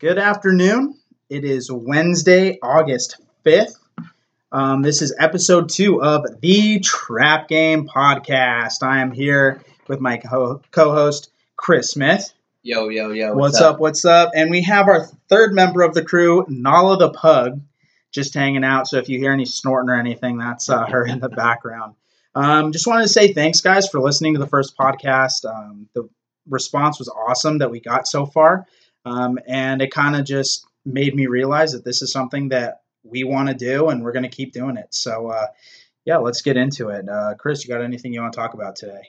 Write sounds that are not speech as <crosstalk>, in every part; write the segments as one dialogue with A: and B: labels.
A: Good afternoon. It is Wednesday, August 5th. Um, this is episode two of the Trap Game Podcast. I am here with my co host, Chris Smith.
B: Yo, yo, yo.
A: What's, up? What's up? And we have our third member of the crew, Nala the Pug, just hanging out. So if you hear any snorting or anything, that's uh, her in the background. Um, just wanted to say thanks, guys, for listening to the first podcast. Um, the response was awesome that we got so far. Um, and it kind of just made me realize that this is something that we want to do and we're going to keep doing it. So, uh, yeah, let's get into it. Uh, Chris, you got anything you want to talk about today?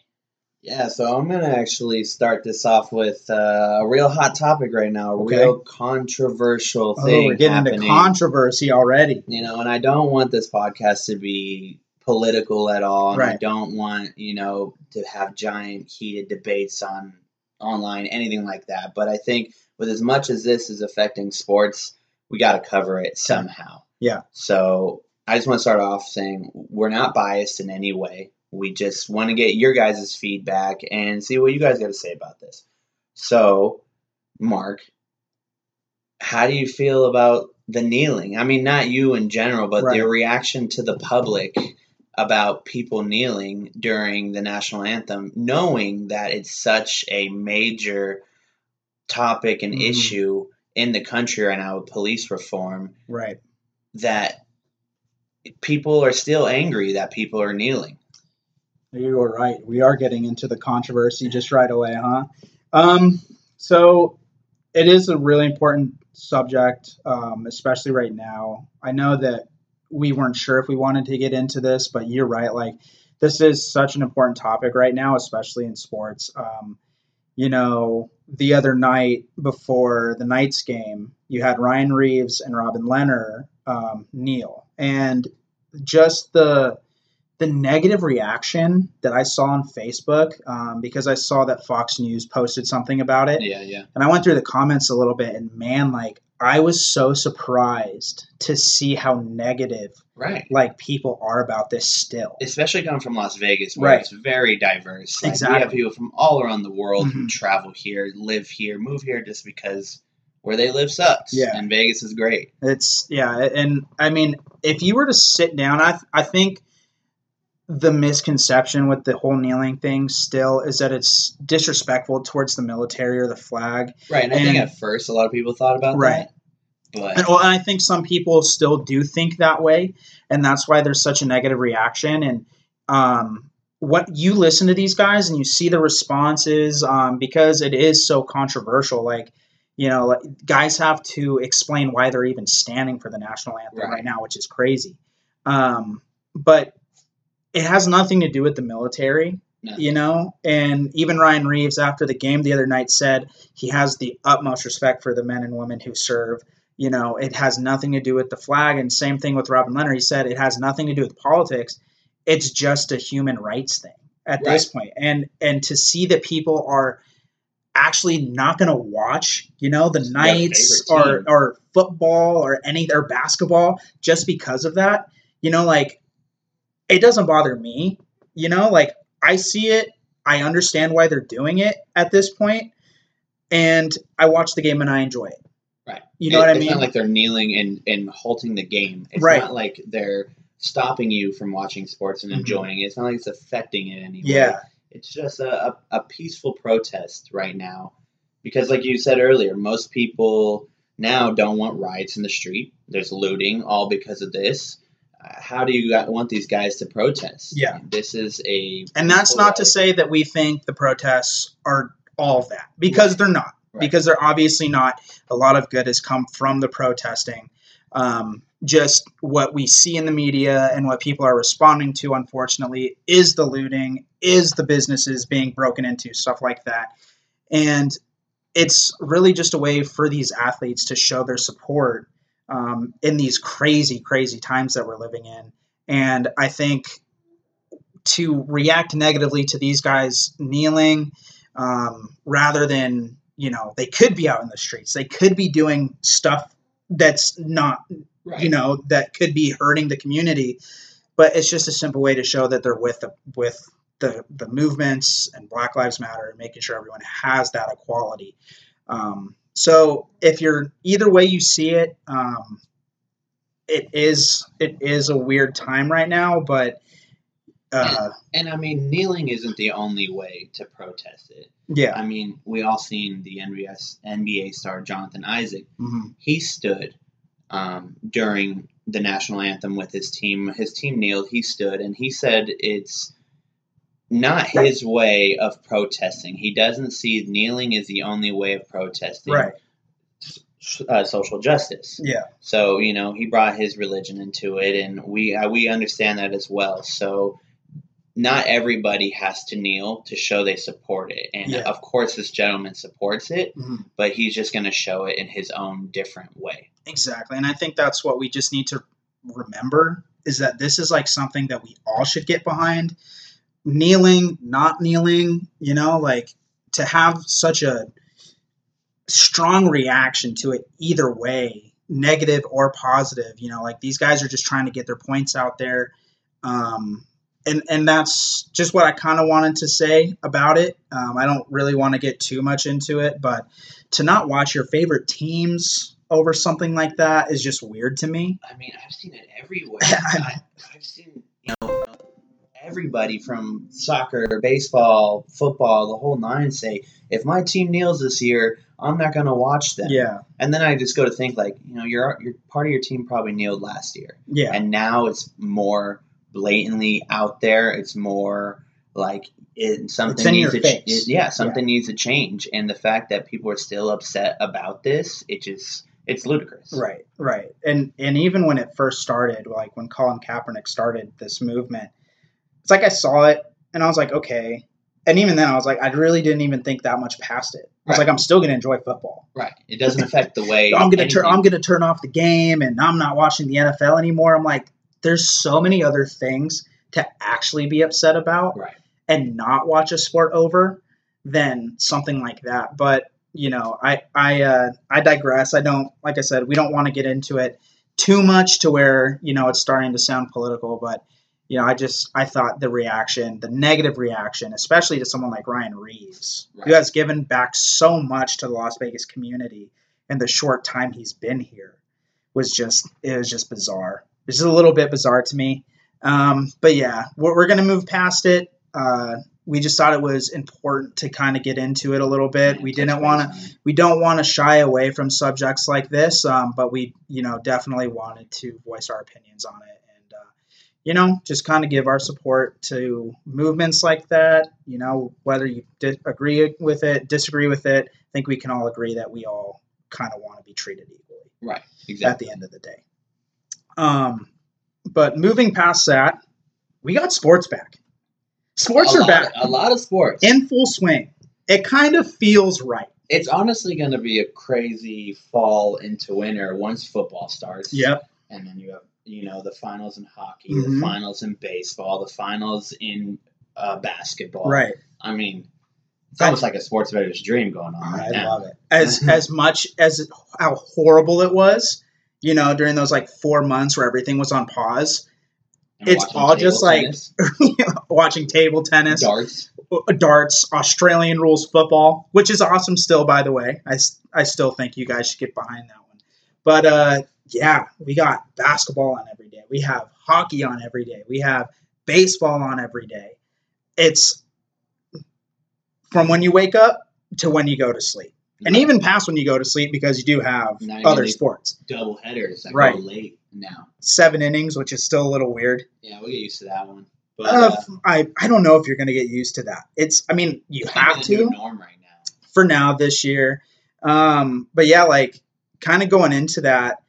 B: Yeah, so I'm going to actually start this off with uh, a real hot topic right now, a
A: Okay.
B: real controversial thing.
A: Oh, we're getting
B: happening.
A: into controversy already.
B: You know, and I don't want this podcast to be political at all. And I don't want, you know, to have giant heated debates on online, anything like that. But I think with as much as this is affecting sports, we got to cover it somehow.
A: Yeah.
B: So I just want to start off saying we're not biased in any way. We just want to get your guys' feedback and see what you guys got to say about this. So, Mark, how do you feel about the kneeling? I mean, not you in general, but
A: Right.
B: the reaction to the public about people kneeling during the national anthem, knowing that it's such a major topic and
A: Mhm.
B: issue in the country right now with police reform
A: Right.
B: that people are still angry that people are kneeling.
A: You are right. We are getting into the controversy just right away, huh? Um, so it is a really important subject, um, especially right now. I know that we weren't sure if we wanted to get into this, but you're right. Like, this is such an important topic right now, especially in sports. Um, you know, the other night before the Knights game, you had Ryan Reaves and Robin Lehner um, kneel, and just the the negative reaction that I saw on Facebook um, because I saw that Fox News posted something about it,
B: Yeah, yeah.
A: and I went through the comments a little bit, and man, like I was so surprised to see how negative
B: Right.
A: like people are about this still.
B: Especially coming from Las Vegas, where
A: Right.
B: it's very diverse. Like, We have people from all around the world who
A: Mhm.
B: travel here, live here, move here just because where they live sucks.
A: Yeah.
B: And Vegas is great.
A: It's yeah, and I mean, if you were to sit down, I I think the misconception with the whole kneeling thing still is that it's disrespectful towards the military or the flag.
B: Right. And I think at first a lot of people thought about
A: Right.
B: that. But
A: And, well, and I think some people still do think that way, and that's why there's such a negative reaction. And um, what you listen to these guys and you see the responses um, because it is so controversial. Like, you know, like, guys have to explain why they're even standing for the national anthem right,
B: Right.
A: now, which is crazy. Um, but it has nothing to do with the military
B: no.
A: you know? And even ryan reaves after the game the other night said he has the utmost respect for the men and women who serve you know? It has nothing to do with the flag and same thing with robin lehner. He said it has nothing to do with politics. It's just a human rights thing at this point. and and to see that people are actually not going to watch you know the knights or or football or any or basketball just because of that you know like it doesn't bother me you know like i see it i understand why they're doing it at this point and i watch the game and i enjoy it
B: Right.
A: you know
B: It-
A: what i
B: it's
A: mean
B: not like they're kneeling and, and halting the game. It's
A: Right.
B: not like they're stopping you from watching sports and
A: Mhm.
B: enjoying it. It's not like it's affecting it anymore.
A: yeah
B: It's just a, a, a peaceful protest right now. Because, like you said earlier, most people now don't want riots in the street. There's looting, all because of this. How do you want these guys to protest?
A: Yeah.
B: This is a.
A: and that's not to say that we think the protests are all that because
B: Right.
A: they're not
B: Right.
A: because they're obviously not a lot of good has come from the protesting um, just what we see in the media and what people are responding to unfortunately is the looting is the businesses being broken into stuff like that and it's really just a way for these athletes to show their support um, in these crazy crazy times that we're living in. And i think to react negatively to these guys kneeling um, rather than you know they could be out in the streets. They could be doing stuff that's not
B: Right.
A: you know that could be hurting the community. But it's just a simple way to show that they're with the with the the movements and black lives matter and making sure everyone has that equality. Um, so if you're either way you see it, um, it is it is a weird time right now, but uh,
B: And I mean, kneeling isn't the only way to protest it.
A: yeah,
B: I mean, we all seen the NBS NBA star Jonathan Isaac.
A: mhm,
B: He stood um, during the national anthem with his team. His team kneeled. He stood, and he said it's not his way of protesting. He doesn't see kneeling as the only way of protesting
A: right,
B: uh, social justice.
A: yeah,
B: So you know, he brought his religion into it, and we uh, we understand that as well. So not everybody has to kneel to show they support it, and
A: Yeah.
B: of course, this gentleman supports it,
A: mhm.
B: but he's just going to show it in his own different way.
A: exactly. And I think that's what we just need to remember is that this is like something that we all should get behind. Kneeling, not kneeling, you know, like to have such a strong reaction to it either way, negative or positive. You know, like these guys are just trying to get their points out there. Um, and, and that's just what I kind of wanted to say about it. Um, I don't really want to get too much into it, but to not watch your favorite teams over something like that is just weird to me.
B: I mean, I've seen it everywhere. <laughs>
A: I
B: I've seen everybody from soccer, baseball, football, the whole nine say, if my team kneels this year, I'm not going to watch them.
A: Yeah,
B: And then I just go to think like, you know, your your part of your team probably kneeled last year.
A: yeah,
B: and now it's more blatantly out there. It's more like it, something needs to ch- it- yeah, something needs to change. And the fact that people are still upset about this, it just it's ludicrous.
A: right, right. And and even when it first started, like when Colin Kaepernick started this movement, it's like I saw it and I was like, okay. And even then, I was like, I really didn't even think that much past it. I was
B: Right.
A: like, I'm still gonna enjoy football.
B: Right. It doesn't affect the way <laughs>
A: I'm gonna turn. I'm gonna turn off the game, and I'm not watching the NFL anymore. I'm like, there's so many other things to actually be upset about.
B: Right.
A: and not watch a sport over than something like that. But you know, I I uh, I digress. I don't like I said we don't want to get into it too much to where you know it's starting to sound political. But you know, I just I thought the reaction, the negative reaction, especially to someone like Ryan Reaves, who has given back so much to the Las Vegas community in the short time he's been here, was just it was just bizarre. It's just a little bit bizarre to me. Um, but yeah, we're, we're gonna move past it. Uh, we just thought it was important to kind of get into it a little bit.
B: Yeah,
A: we didn't want to we don't want to shy away from subjects like this, um, but we, you know, definitely wanted to voice our opinions on it you know, just kind of give our support to movements like that. You know, whether you di- agree with it, disagree with it, I think we can all agree that we all kind of want to be treated equally
B: Right. Exactly.
A: At the end of the day. Um, but moving past that, we got sports back. Sports
B: a
A: are
B: lot,
A: back
B: A lot of sports.
A: in full swing. It kind of feels right.
B: it's honestly going to be a crazy fall into winter once football starts.
A: Yep.
B: and then you have you know the finals in hockey,
A: Mhm.
B: the finals in baseball, the finals in uh, basketball.
A: Right.
B: I mean, it's almost like a sports bettor's dream going on
A: I
B: right now.
A: love it. As <laughs> as much as how horrible it was, you know, during those like four months where everything was on pause,
B: And
A: It's all just like <laughs> watching table tennis,
B: darts.
A: darts, Australian rules football, which is awesome still, by the way. I, I still think you guys should get behind that one. But uh, yeah, we got basketball on every day. We have hockey on every day. We have baseball on every day. It's from when you wake up to when you go to sleep. And even past when you go to sleep because you do have other sports.
B: double headers that
A: Right.
B: go late now.
A: Seven innings, which is still a little weird.
B: Yeah, we'll get used to that one. But
A: I don't know
B: uh,
A: if I, I don't know if you're gonna get used to that. It's I mean you have to.
B: norm right now.
A: for now this year. Um, but yeah, like kind of going into that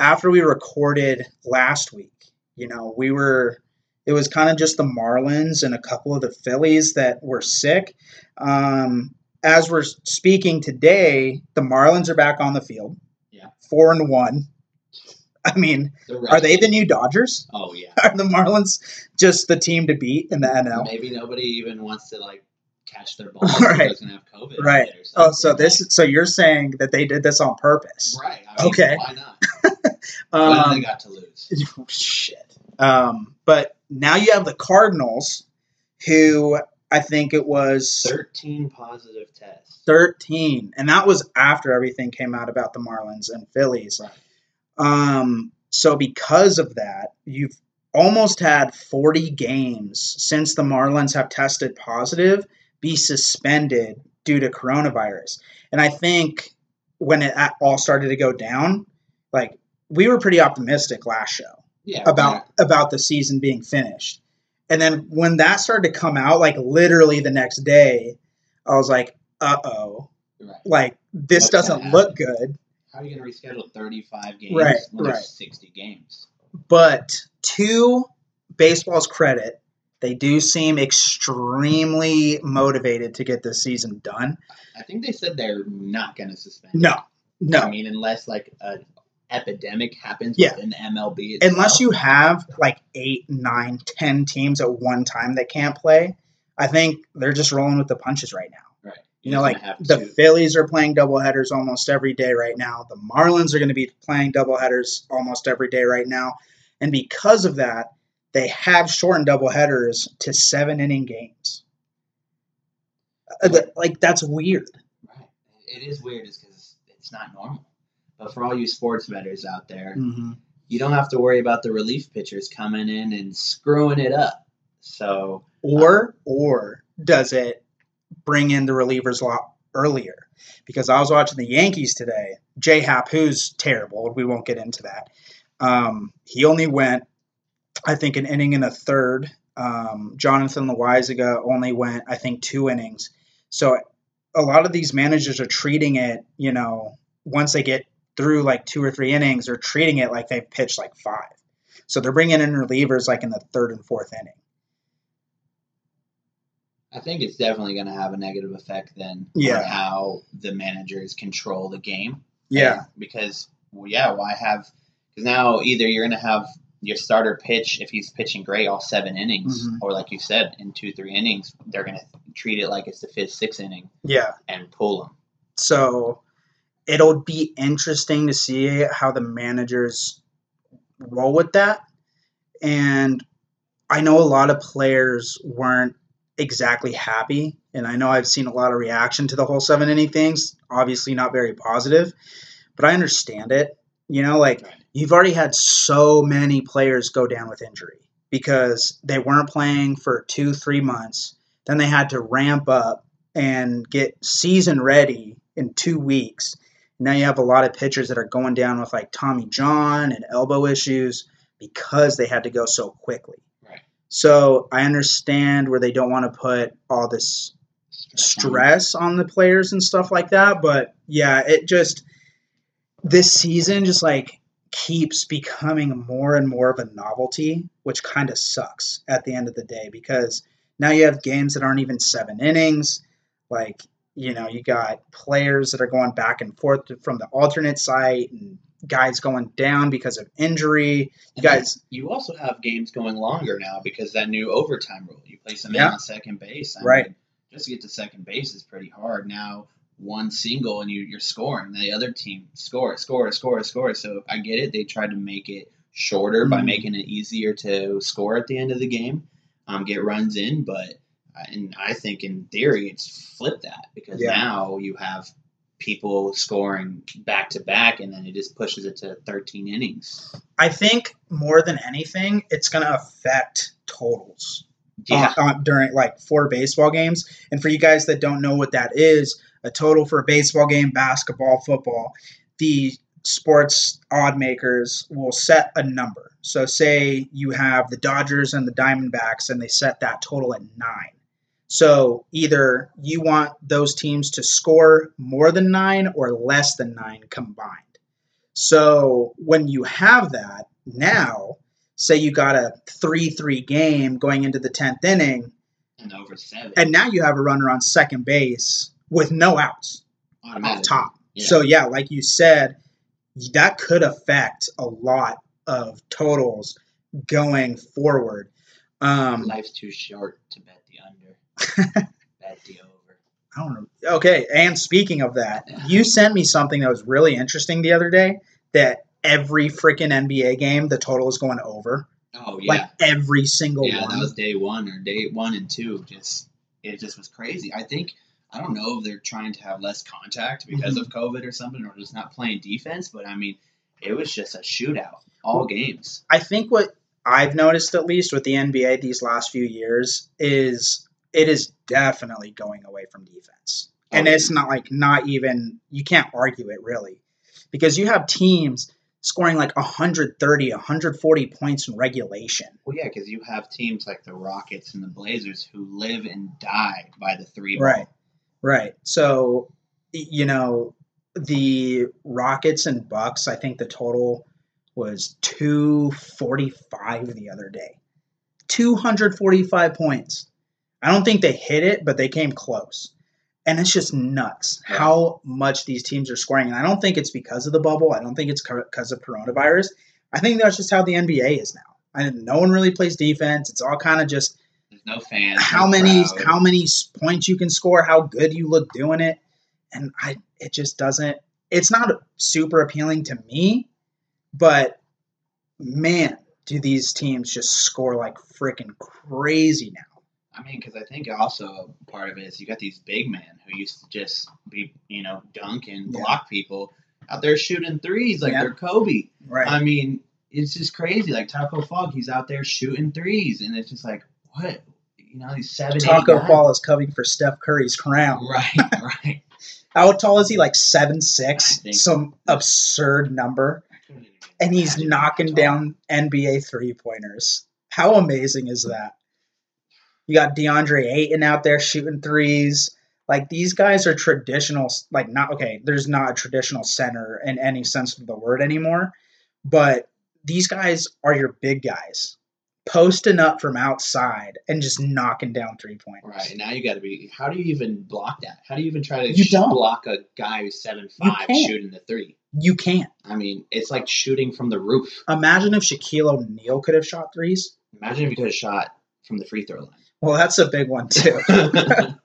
A: after we recorded last week, you know, we were it was kind of just the Marlins and a couple of the Phillies that were sick. Um, as we're speaking today, the Marlins are back on the field.
B: Yeah.
A: Four and one. <laughs> I mean, are they the new Dodgers?
B: Oh yeah. <laughs>
A: Are the Marlins just the team to beat in the NL?
B: Maybe nobody even wants to like catch their <laughs> ball
A: Right.
B: gonna have COVID.
A: Right. Oh, so this so you're saying that they did this on purpose?
B: Right. I mean,
A: Okay.
B: Why not? <laughs>
A: Um,
B: they got to lose? <laughs>
A: shit. Um, but now you have the Cardinals, who I think it was
B: 13 positive tests.
A: 13. And that was after everything came out about the Marlins and Phillies.
B: Right.
A: Um, so because of that, you've almost had 40 games since the Marlins have tested positive be suspended due to coronavirus. And I think when it all started to go down, like we were pretty optimistic last show
B: Yeah.
A: about about the season being finished. And then when that started to come out, like literally the next day, I was like, "Uh oh,
B: Right.
A: like this
B: What's
A: doesn't look good."
B: How are you going to reschedule 35 games
A: Right,
B: when there's
A: right.
B: 60 games?
A: But to baseball's credit, they do seem extremely motivated to get this season done.
B: I think they said they're not going to suspend.
A: No, no, I
B: mean, unless like an epidemic happens
A: Yeah.
B: within the MLB. Itself.
A: unless you have like eight, nine, ten teams at one time that can't play. I think they're just rolling with the punches right now.
B: right.
A: You know, like the. Phillies are playing doubleheaders almost every day right now. The Marlins are going to be playing doubleheaders almost every day right now. And because of that, they have shortened doubleheaders to seven inning games. Uh, Like, that's weird.
B: Right. It is weird, is because it's not normal. But for all you sports bettors out there,
A: Mm-hmm.
B: you don't have to worry about the relief pitchers coming in and screwing it up. So
A: Or, or does it bring in the relievers a lot earlier? Because I was watching the Yankees today. J Happ, who's terrible, we won't get into that. Um, he only went, I think, an inning and a third. Um, Jonathan Loaisiga only went, I think, two innings. So a lot of these managers are treating it, you know, once they get through like two or three innings, they're treating it like they've pitched like five. So they're bringing in relievers like in the third and fourth inning.
B: I think it's definitely going to have a negative effect then
A: Yeah.
B: on how the managers control the game.
A: Yeah.
B: And because well, yeah, why have? Because now either you're going to have your starter pitch if he's pitching great all seven innings,
A: Mhm.
B: or like you said, in two three innings, they're going to treat it like it's the fifth sixth inning
A: Yeah.
B: and pull him.
A: So it'll be interesting to see how the managers roll with that. And I know a lot of players weren't exactly happy. And I know I've seen a lot of reaction to the whole seven inning things. Obviously, not very positive, but I understand it. You know, like you've already had so many players go down with injury because they weren't playing for two, three months. Then they had to ramp up and get season ready in two weeks. Now you have a lot of pitchers that are going down with like Tommy John and elbow issues because they had to go so quickly.
B: Right.
A: So I understand where they don't want to put all this stress on the players and stuff like that. But yeah, it just this season just like keeps becoming more and more of a novelty, which kind of sucks at the end of the day because now you have games that aren't even seven innings. Like, you know, you got players that are going back and forth from the alternate site and guys going down because of injury. You guys,
B: You also have games going longer now because that new overtime rule. You place them in
A: Yeah.
B: on second base. I
A: Right.
B: mean, just to get to second base is pretty hard. Now one single and you, you're scoring. The other team score, score, score, score. So I get it. They tried to make it shorter by
A: Mhm.
B: making it easier to score at the end of the game, um, get runs in. But uh, and I think in theory it's flipped that because
A: Yeah.
B: now you have people scoring back to back and then it just pushes it to 13 innings.
A: I think more than anything, it's going to affect totals.
B: Yeah.
A: on, on- during like four baseball games. And for you guys that don't know what that is, a total for a baseball game, basketball, football, the sports odd makers will set a number. So say you have the Dodgers and the Diamondbacks and they set that total at 9. So either you want those teams to score more than 9 or less than 9 combined. So when you have that, now say you got a 3-3 game going into the 10th inning
B: and over seven.
A: and now you have a runner on second base with no outs off top.
B: Yeah.
A: So yeah, like you said, that could affect a lot of totals going forward. Um,
B: Life's too short to bet the under. <laughs> bet the over.
A: I don't know. Okay, and speaking of that, you <laughs> sent me something that was really interesting the other day. That every freaking NBA game, the total is going over.
B: Oh yeah,
A: Like every single
B: yeah.
A: one.
B: That was day one or day one and two. Just it just was crazy. I think I don't know if they're trying to have less contact because
A: Mhm.
B: of COVID or something, or just not playing defense. But I mean, it was just a shootout all games.
A: I think what I've noticed, at least with the NBA these last few years, is it is definitely going away from defense. And
B: Oh,
A: it's not like, not even, you can't argue it really. Because you have teams scoring like 130, 140 points in regulation.
B: Well, yeah, because you have teams like the Rockets and the Blazers who live and die by the three ball.
A: Right. Right. So, you know, the Rockets and Bucks, I think the total was 245 the other day. 245 points. I don't think they hit it, but they came close. And it's just nuts how much these teams are scoring. And I don't think it's because of the bubble. I don't think it's because of coronavirus. I think that's just how the NBA is now. I, no one really plays defense. It's all kind of just
B: no fans.
A: how
B: no
A: many
B: crowd.
A: how many points you can score, how good you look doing it, and I it just doesn't. It's not super appealing to me, but man, do these teams just score like freaking crazy now?
B: I mean, because I think also part of it is you got these big men who used to just be, you know, dunk and
A: Yeah.
B: block people out there shooting threes like
A: Yeah.
B: they're Kobe.
A: Right.
B: I mean, it's just crazy. Like Tacko Fall, he's out there shooting threes, and it's just like, what? You know, these seven, Tacko.
A: Fall is coming for Steph Curry's crown. <laughs>
B: Right, right.
A: How tall is he? Like seven six, some absurd number, and he's knocking down NBA three pointers. How amazing is that? You got DeAndre Ayton out there shooting threes. Like these guys are traditional, like not okay. There's not a traditional center in any sense of the word anymore, but these guys are your big guys, posting up from outside and just knocking down three pointers.
B: Right, now you got to be. How do you even block that? How do you even try to
A: You
B: sh-
A: don't.
B: block a guy who's seven five shooting the three?
A: You can't
B: I mean, it's like shooting from the roof.
A: imagine if Shaquille O'Neal could have shot threes.
B: Imagine if he could have shot from the free throw line.
A: Well, that's a big one too. <laughs>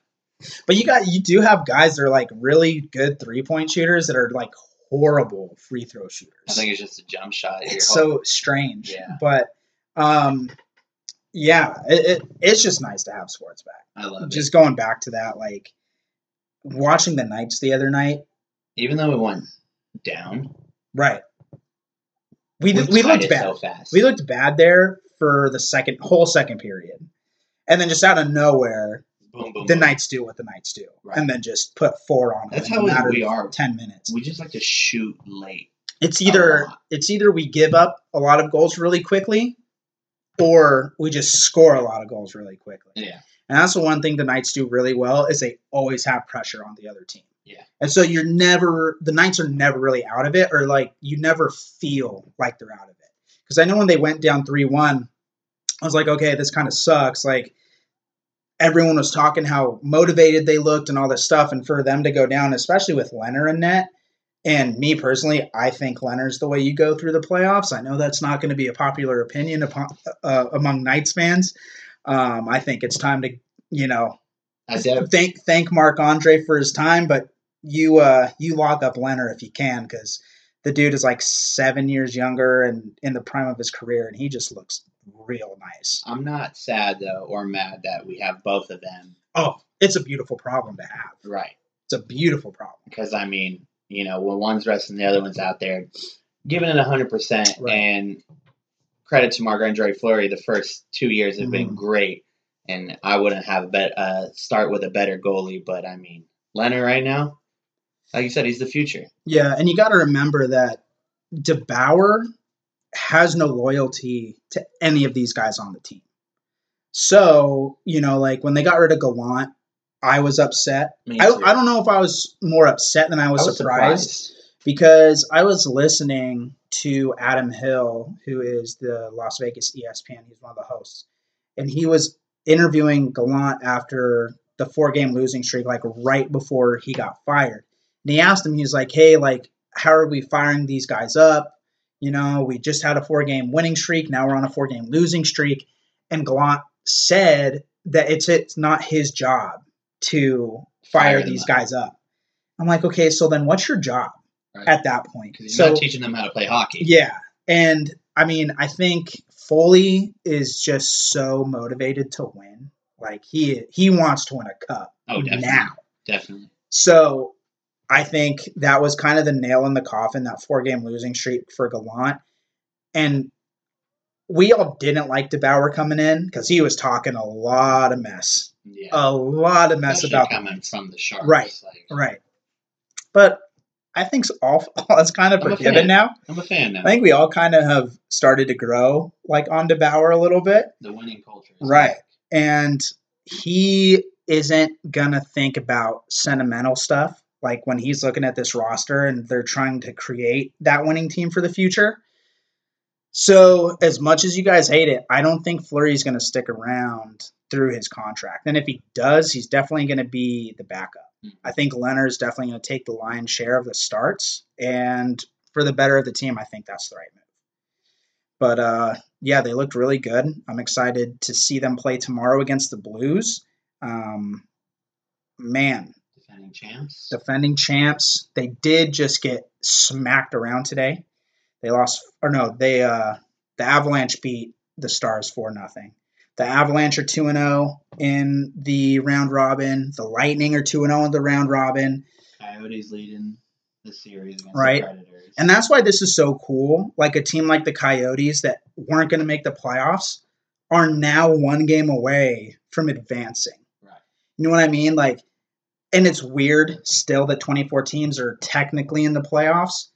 A: But you got you do have guys that are like really good three point shooters that are like horrible free throw shooters.
B: I think it's just a jump shot.
A: It's so strange.
B: Yeah.
A: But um yeah, it, it, it's just nice to have sports back.
B: I love it.
A: Just going back to that, like watching the Knights the other night.
B: Even though we went down,
A: Right. We
B: we,
A: we looked bad.
B: so.
A: We looked bad there for the second whole second period. And then just out of nowhere,
B: boom, boom,
A: the
B: boom.
A: Knights do what the Knights do,
B: Right.
A: and then just put four on
B: That's how we-
A: matter
B: we
A: of
B: are.
A: ten minutes.
B: We just like to shoot late.
A: It's either it's either we give up a lot of goals really quickly, or we just score a lot of goals really quickly.
B: Yeah.
A: And that's the one thing the Knights do really well is they always have pressure on the other team.
B: Yeah.
A: And so you're never the Knights are never really out of it, or like you never feel like they're out of it. Because I know when they went down three one, I was like, okay, this kind of sucks. Like everyone was talking how motivated they looked and all this stuff, and for them to go down, especially with Lehner and net. And me personally, I think Lehner's the way you go through the playoffs. I know that's not going to be a popular opinion upon, uh, among Knights fans. Um, I think it's time to, you know, thank thank Marc Andre for his time, but you uh you lock up Lehner if you can because the dude is like seven years younger and in the prime of his career, and he just looks real nice.
B: I'm not sad though or mad that we have both of them.
A: Oh, it's a beautiful problem to have.
B: Right.
A: It's a beautiful problem.
B: Because I mean, you know, when one's resting, the other one's out there, giving it hundred percent.
A: Right.
B: And credit to Marc Andre Fleury, the first two years have been
A: Mhm.
B: great. And I wouldn't have bet uh, start with a better goalie, but I mean, Lehner right now, like you said, he's the future.
A: Yeah, and you got to remember that DeBoer has no loyalty to any of these guys on the team. So, you know, like when they got rid of Gallant, I was upset. I. I don't know if I was more upset than I was,
B: I was
A: surprised, because I was listening to Adam Hill, who is the Las Vegas ESPN. He's one of the hosts. And he was interviewing Gallant after the four game losing streak, like right before he got fired. And he asked him, he was like, hey, like, how are we firing these guys up? You know, we just had a four game winning streak. Now we're on a four game losing streak. And Gallant said that it's it's not his job to fire
B: Fire
A: these
B: up.
A: guys up. I'm like, okay, so then what's your job
B: Right.
A: at that point?
B: Because you're
A: So
B: not teaching them how to play hockey.
A: yeah, and I mean, I think Foley is just so motivated to win. Like he he wants to win a cup
B: Oh, definitely.
A: now.
B: Definitely.
A: So I think that was kind of the nail in the coffin, that four game losing streak for Gallant. And we all didn't like DeBoer coming in because he was talking a lot of mess.
B: Yeah.
A: A lot of mess
B: Especially
A: about
B: coming from the Sharks.
A: Right.
B: Like,
A: Right. But I think all, <laughs> all it's kind of
B: I'm
A: forgiven now.
B: I'm a fan now.
A: I think we all kind of have started to grow like on DeBoer a little bit.
B: the winning culture.
A: Right.
B: back.
A: And he isn't gonna think about sentimental stuff like when he's looking at this roster and they're trying to create that winning team for the future. So, as much as you guys hate it, I don't think Fleury's going to stick around through his contract. And if he does, he's definitely going to be the backup.
B: Mhm.
A: I think Lehner's definitely going to take the lion's share of the starts. And for the better of the team, I think that's the right move. But uh, yeah, they looked really good. I'm excited to see them play tomorrow against the Blues. Um, man,
B: Defending champs.
A: defending champs. They did just get smacked around today. They lost, or no, they uh, the Avalanche beat the Stars for nothing. The Avalanche are two and zero in the round robin. The Lightning are two and zero in the round robin.
B: Coyotes leading the series against
A: Right.
B: the Predators.
A: And that's why this is so cool. Like a team like the Coyotes that weren't going to make the playoffs are now one game away from advancing.
B: Right.
A: You know what I mean? Like, and it's weird still that 24 teams are technically in the playoffs,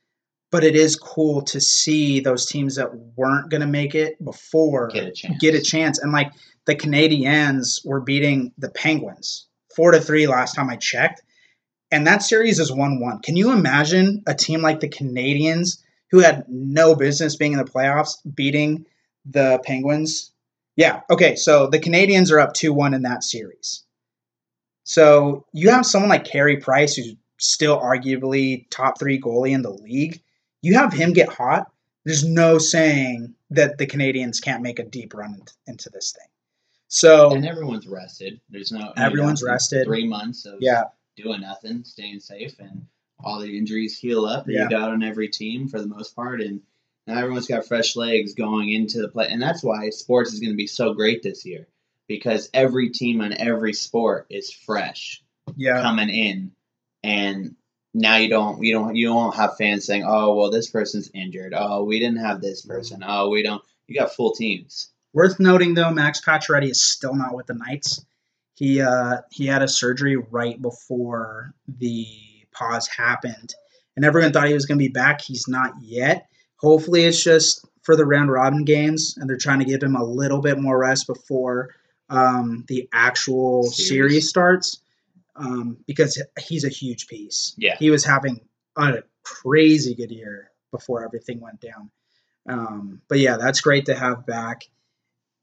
A: but it is cool to see those teams that weren't going to make it before
B: get a chance.
A: get a chance. And like the Canadiens were beating the Penguins four to three last time I checked. And that series is 1 1. Can you imagine a team like the Canadiens who had no business being in the playoffs beating the Penguins? Yeah. Okay. So the Canadiens are up 2 1 in that series. So you have someone like Carey Price, who's still arguably top three goalie in the league. You have him get hot. There's no saying that the Canadiens can't make a deep run into, this thing. So
B: And everyone's rested. There's no you
A: Everyone's
B: know,
A: rested.
B: Three months of
A: yeah,
B: doing nothing, staying safe, and all the injuries heal up that
A: Yeah.
B: you got on every team for the most part, and now everyone's got fresh legs going into the play, and that's why sports is going to be so great this year because every team on every sport is fresh
A: yeah,
B: coming in, and now you don't you don't you don't have fans saying, oh well, this person's injured, oh we didn't have this person, oh we don't. You got full teams.
A: Worth noting though, Max Pacioretty is still not with the Knights. He uh, he had a surgery right before the pause happened, and everyone thought he was going to be back. He's not yet. Hopefully, it's just for the round robin games, and they're trying to give him a little bit more rest before um, the actual
B: Series.
A: series, starts, um, because he's a huge piece.
B: Yeah.
A: he was having a crazy good year before everything went down. Um, but yeah, that's great to have back.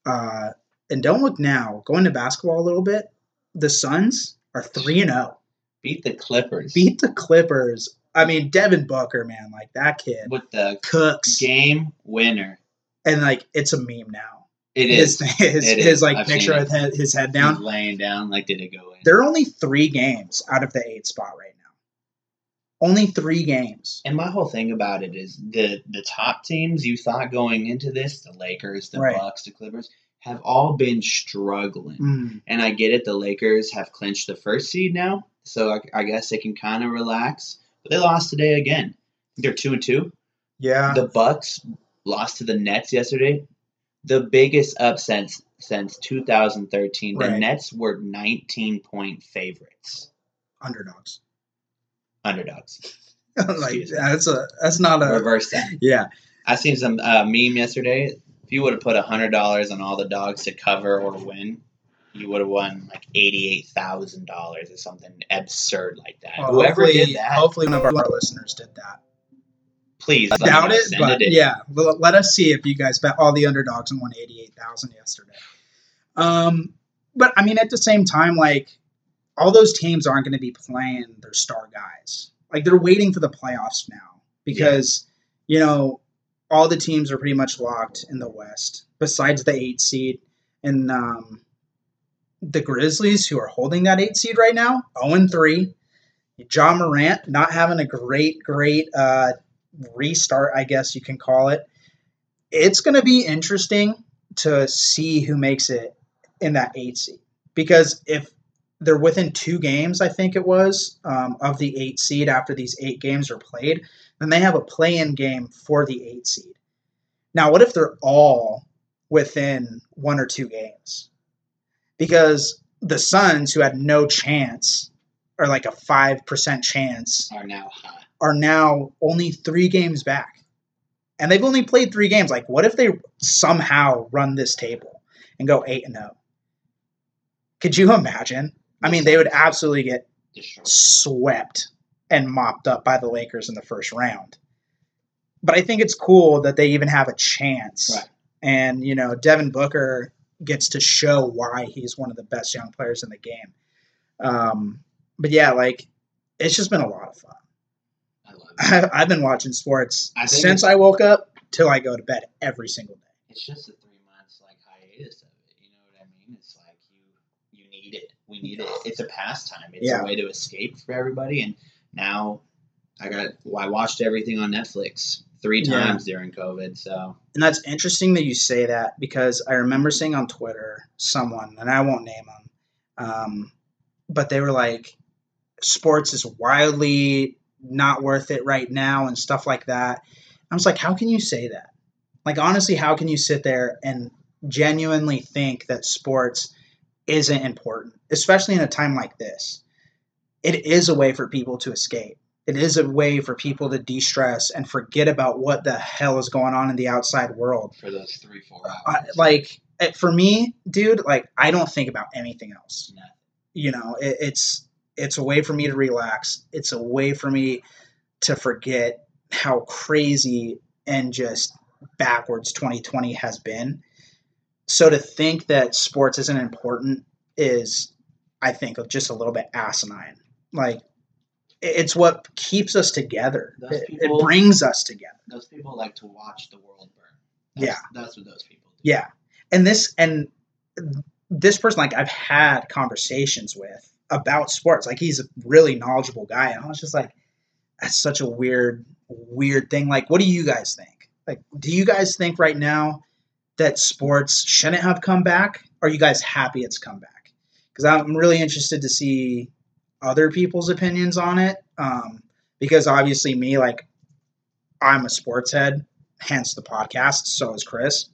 A: Uh, and don't look now. Going to basketball a little bit. The Suns are three and zero.
B: Beat the Clippers.
A: Beat the Clippers. I mean, Devin Booker, man, like that kid
B: with the
A: cooks,
B: game winner.
A: and like it's a meme now.
B: It
A: his
B: is. <laughs>
A: his,
B: It
A: his
B: is.
A: like
B: I've
A: picture of his head
B: He's
A: down.
B: laying down. Like, did it go in?
A: They're only three games out of the eight spot right now. Only three games.
B: And my whole thing about it is the the top teams you thought going into this, the Lakers, the
A: Right.
B: Bucks, the Clippers, have all been struggling.
A: Mm,
B: And I get it. The Lakers have clinched the first seed now, so I, I guess they can kind of relax. But they lost today again. They're two and two.
A: yeah,
B: The Bucks lost to the Nets yesterday. The biggest upset since 2013. The Nets were 19 point favorites,
A: underdogs.
B: underdogs. <laughs>
A: like that's a that's not a
B: Reverse that.
A: yeah.
B: I seen some uh, meme yesterday. If you would have put hundred dollars on all the dogs to cover or win, you would have won like eighty-eight thousand dollars or something absurd like that.
A: Well,
B: Whoever did that,
A: hopefully one of our listeners did that.
B: Please
A: I doubt it, but
B: in.
A: yeah, well, let us see if you guys bet all the underdogs and won eighty eight thousand yesterday. Um, but I mean, at the same time, like all those teams aren't going to be playing their star guys. Like they're waiting for the playoffs now because you know all the teams are pretty much locked in the West, besides the eight seed and um, the Grizzlies, who are holding that eight seed right now, zero and three. Ja Morant not having a great, great uh, restart, I guess you can call it. It's going to be interesting to see who makes it in that eight seed because if they're within two games, I think it was, um, of the eight seed after these eight games are played, then they have a play in game for the eight seed. Now, what if they're all within one or two games? Because the Suns, who had no chance, or like a 5% chance,
B: Are now hot.
A: Are now only three games back. And they've only played three games. Like, what if they somehow run this table and go 8 and 0? Could you imagine? I mean, they would absolutely get swept and mopped up by the Lakers in the first round. But I think it's cool that they even have a chance.
B: Right.
A: And, you know, Devin Booker gets to show why he's one of the best young players in the game. Um, but yeah, like, it's just been a lot of fun.
B: I. <laughs>
A: I've been watching sports
B: I
A: since I woke up till I go to bed every single day.
B: It's just a three months like hiatus of it. You know what I mean? It's like you you need it. We need it. It's a pastime. It's
A: Yeah.
B: a way to escape for everybody. And now I got well, I watched everything on Netflix three
A: Yeah.
B: times during COVID. So
A: And that's interesting that you say that because I remember seeing on Twitter someone, and I won't name them, um, but they were like, sports is wildly not worth it right now and stuff like that. I was like, how can you say that? Like, honestly, how can you sit there and genuinely think that sports isn't important, especially in a time like this? It is a way for people to escape. It is a way for people to de stress and forget about what the hell is going on in the outside world.
B: for those three four uh, hours,
A: I, like, for me, dude, like, I don't think about anything else
B: Nothing.
A: you know it, it's it's a way for me to relax it's a way for me to forget how crazy and just backwards 2020 has been so to think that sports isn't important is i think just a little bit asinine like it's what keeps us together it,
B: people-
A: it brings us together
B: those people like to watch the world burn.
A: Yeah.
B: That's, that's what those people do.
A: Yeah. And this and this person like I've had conversations with about sports. Like he's a really knowledgeable guy and I was just like that's such a weird weird thing. Like what do you guys think? Like do you guys think right now that sports shouldn't have come back? Are you guys happy it's come back? Cuz I'm really interested to see other people's opinions on it. Um because obviously me like I'm a sports head, hence the podcast, so is Chris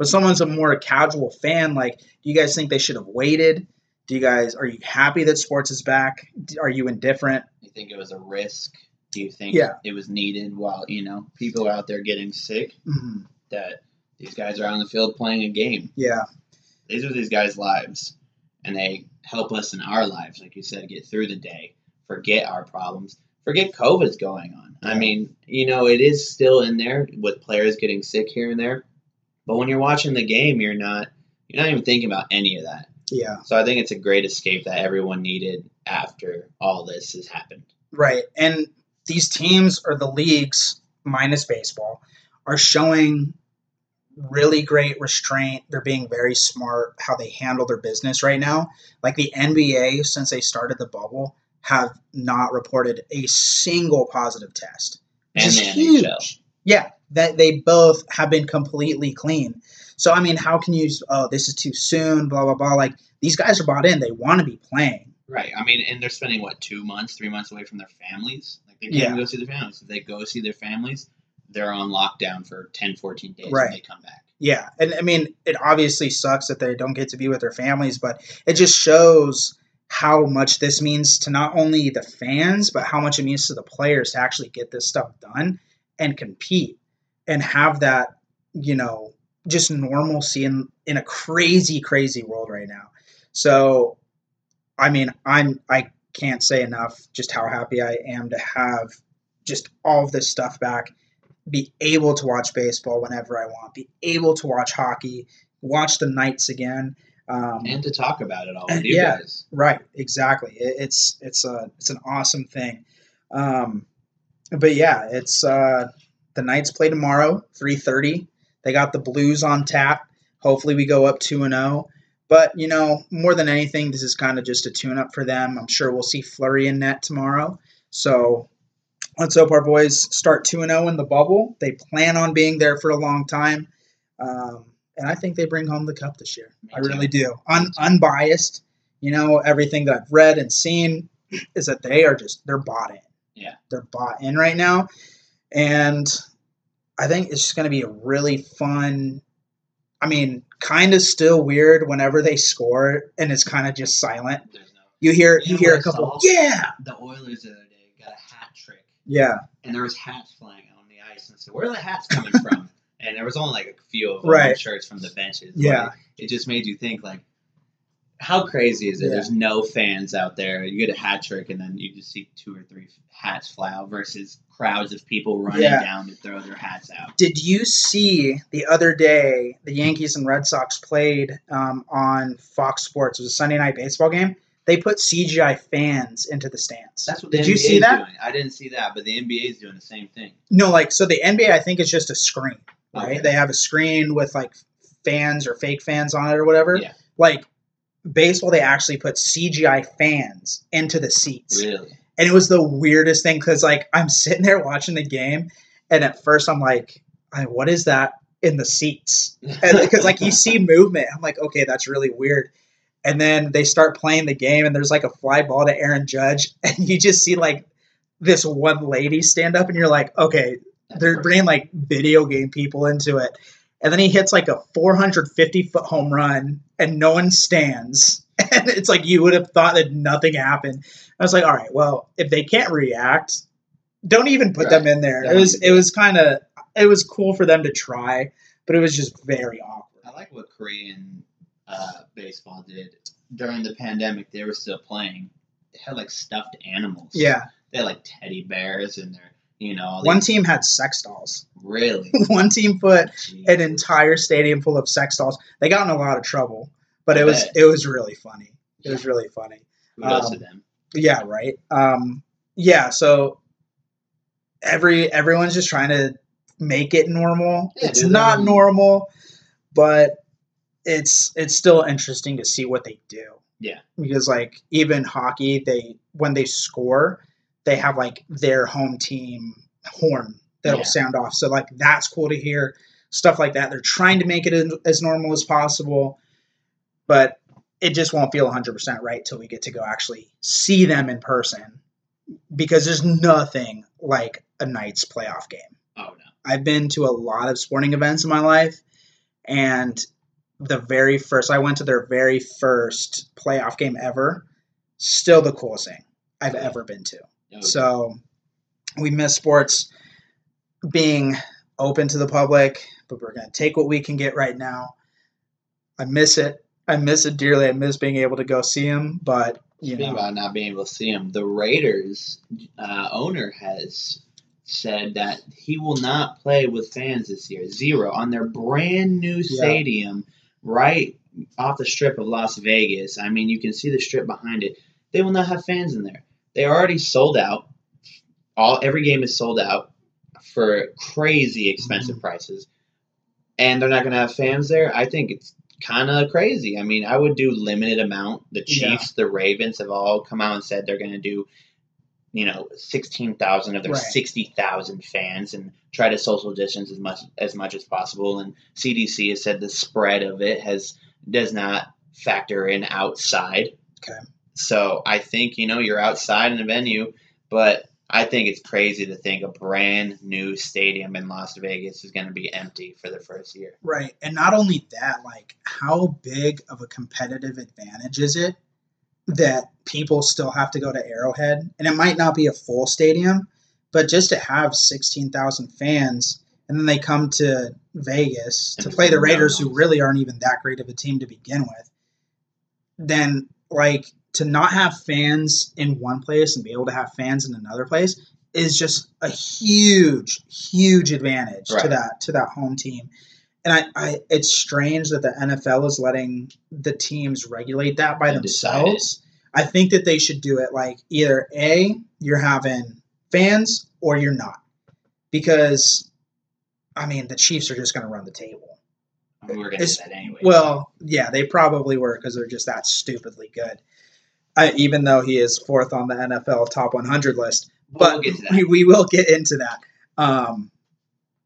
A: but someone's a more casual fan like do you guys think they should have waited do you guys are you happy that sports is back are you indifferent
B: You think it was a risk? Do you think
A: Yeah.
B: it was needed while, you know, people are out there getting sick
A: Mhm.
B: that these guys are on the field playing a game?
A: yeah
B: These are these guys' lives. And they help us in our lives, like you said, get through the day, forget our problems, forget COVID's going on. I mean, you know, it is still in there with players getting sick here and there. But when you're watching the game, you're not you're not even thinking about any of that.
A: Yeah
B: So I think it's a great escape that everyone needed after all this has happened.
A: right and these teams or the leagues minus baseball are showing really great restraint they're being very smart how they handle their business right now like the nba since they started the bubble have not reported a single positive test which
B: And
A: is
B: the
A: huge.
B: NHL.
A: Yeah, that they both have been completely clean. So I mean, how can you? Oh, this is too soon. Blah blah blah. Like these guys are bought in. They want to be playing.
B: Right. I mean, and they're spending what two months, three months away from their families. Like they can't
A: Yeah.
B: even go see their families. If they go see their families, they're on lockdown for 10, 14 days
A: Right.
B: when they come back.
A: Yeah, and I mean, it obviously sucks that they don't get to be with their families, but it just shows how much this means to not only the fans, but how much it means to the players to actually get this stuff done and compete and have that, you know, just normalcy in in a crazy, crazy world right now. So, I mean, I'm I can't say enough just how happy I am to have just all of this stuff back be able to watch baseball whenever I want, be able to watch hockey, watch the Knights again. Um,
B: And to talk about it all with you
A: yeah.
B: guys.
A: right, exactly. It, it's it's a it's an awesome thing. Um, but yeah, it's uh, the Knights play tomorrow, three thirty. They got the Blues on tap. Hopefully, we go up two and zero. But you know, more than anything, this is kind of just a tune-up for them. I'm sure we'll see Fleury in net tomorrow. So let's hope our boys start two and zero in the bubble. They plan on being there for a long time, um, and I think they bring home the cup this year.
B: Me
A: I
B: too.
A: really do. Un- unbiased, you know, everything that I've read and seen is that they are just they're bought in.
B: Yeah.
A: they're bought in right now, and I think it's just going to be a really fun. I mean, kind of still weird whenever they score and it's kind of just silent.
B: No.
A: You hear
B: You
A: you
B: know
A: hear
B: what
A: a
B: I
A: couple, yeah,
B: The Oilers the other day got a hat trick,
A: yeah,
B: and there was hats flying on the ice, and I said, "Where are the hats coming from?" <laughs> and there was only like a few of them
A: Right.
B: shirts from the benches.
A: Yeah.
B: Like, it just made you think like. How crazy is it?
A: Yeah.
B: There's no fans out there. You get a hat trick, and then you just see two or three hats fly out versus crowds of people running
A: Yeah.
B: down to throw their hats out.
A: Did you see the other day the Yankees and Red Sox played um, on Fox Sports? It was a Sunday night baseball game. They put CGI fans into the stands.
B: That's what the
A: Did
B: NBA
A: you see
B: is
A: that?
B: doing. I didn't see that, but the NBA is doing the same thing.
A: No, like so the NBA I think is just a screen, right?
B: Okay.
A: They have a screen with like fans or fake fans on it or whatever.
B: Yeah.
A: Like baseball, they actually put CGI fans into the seats.
B: Really?
A: And it was the weirdest thing because like I'm sitting there watching the game, and at first I'm like, what is that in the seats? Because like you see <laughs> movement, I'm like, okay, that's really weird. And then they start playing the game, and there's like a fly ball to Aaron Judge, <laughs> and you just see like this one lady stand up, and you're like, okay, they're bringing like video game people into it. And then he hits like a 450 foot home run, and no one stands. <laughs> And it's like you would have thought that nothing happened. I was like, all right, well, if they can't react, don't even put them in there.
B: That
A: It was it was kind of it was cool for them to try, but it was just very awkward.
B: I like what Korean uh, baseball did during the pandemic. They were still playing. They had like stuffed animals.
A: Yeah,
B: they had like teddy bears and they're you know
A: one team had sex dolls.
B: really <laughs>
A: one team put
B: Jeez.
A: an entire stadium full of sex dolls. They got in a lot of trouble, but
B: I
A: it was it was really funny. It was really funny.
B: Kudos
A: um,
B: to them.
A: Yeah, right. Um, yeah, so every everyone's just trying to make it normal.
B: Yeah,
A: it's
B: their
A: not
B: own-
A: normal, but it's it's still interesting to see what they do.
B: Yeah.
A: Because like even hockey, they when they score, they have like their home team horn that'll
B: Yeah.
A: sound off. So like that's cool to hear. Stuff like that. They're trying to make it as normal as possible, but it just won't feel 100% right till we get to go actually see them in person because there's nothing like a Knights playoff game.
B: Oh no.
A: I've been to a lot of sporting events in my life, and the very first, I went to their very first playoff game ever. Still the coolest thing I've
B: Yeah.
A: ever been to. So we miss sports being open to the public, but we're going to take what we can get right now. I miss it. I miss it dearly. I miss being able to go see him, but you
B: Speaking
A: know,
B: about not being able to see him, the Raiders uh, owner has said that he will not play with fans this year. Zero on their brand new
A: Yeah.
B: stadium right off the strip of Las Vegas. I mean, you can see the strip behind it. They will not have fans in there. They already sold out. All every game is sold out for crazy expensive
A: Mm-hmm.
B: prices, and they're not going to have fans there. I think it's kind of crazy. I mean, I would do limited amount. The
A: Yeah.
B: Chiefs, the Ravens have all come out and said they're going to do, you know, sixteen thousand of their
A: Right.
B: sixty thousand fans and try to social distance as much as much as possible. And CDC has said the spread of it has does not factor in outside.
A: Okay.
B: So I think you know you're outside in a venue, but I think it's crazy to think a brand new stadium in Las Vegas is going to be empty for the first year.
A: Right. And not only that, like how big of a competitive advantage is it that people still have to go to Arrowhead? And it might not be a full stadium, but just to have 16,000 fans and then they come to Vegas to play the <laughs> Raiders who really aren't even that great of a team to begin with. Then like to not have fans in one place and be able to have fans in another place is just a huge huge advantage to that to that home team and I, I it's strange that the NFL is letting the teams regulate that by
B: And
A: themselves. I think that they should do it like either A, you're having fans or you're not. Because I mean the Chiefs are just gonna run the table.
B: We're going to
A: It's-
B: do that anyway.
A: Well, yeah, they probably were because they're just that stupidly good. I, even though he is fourth on the NFL top 100 list, but
B: we'll
A: we, we will get into that. Um,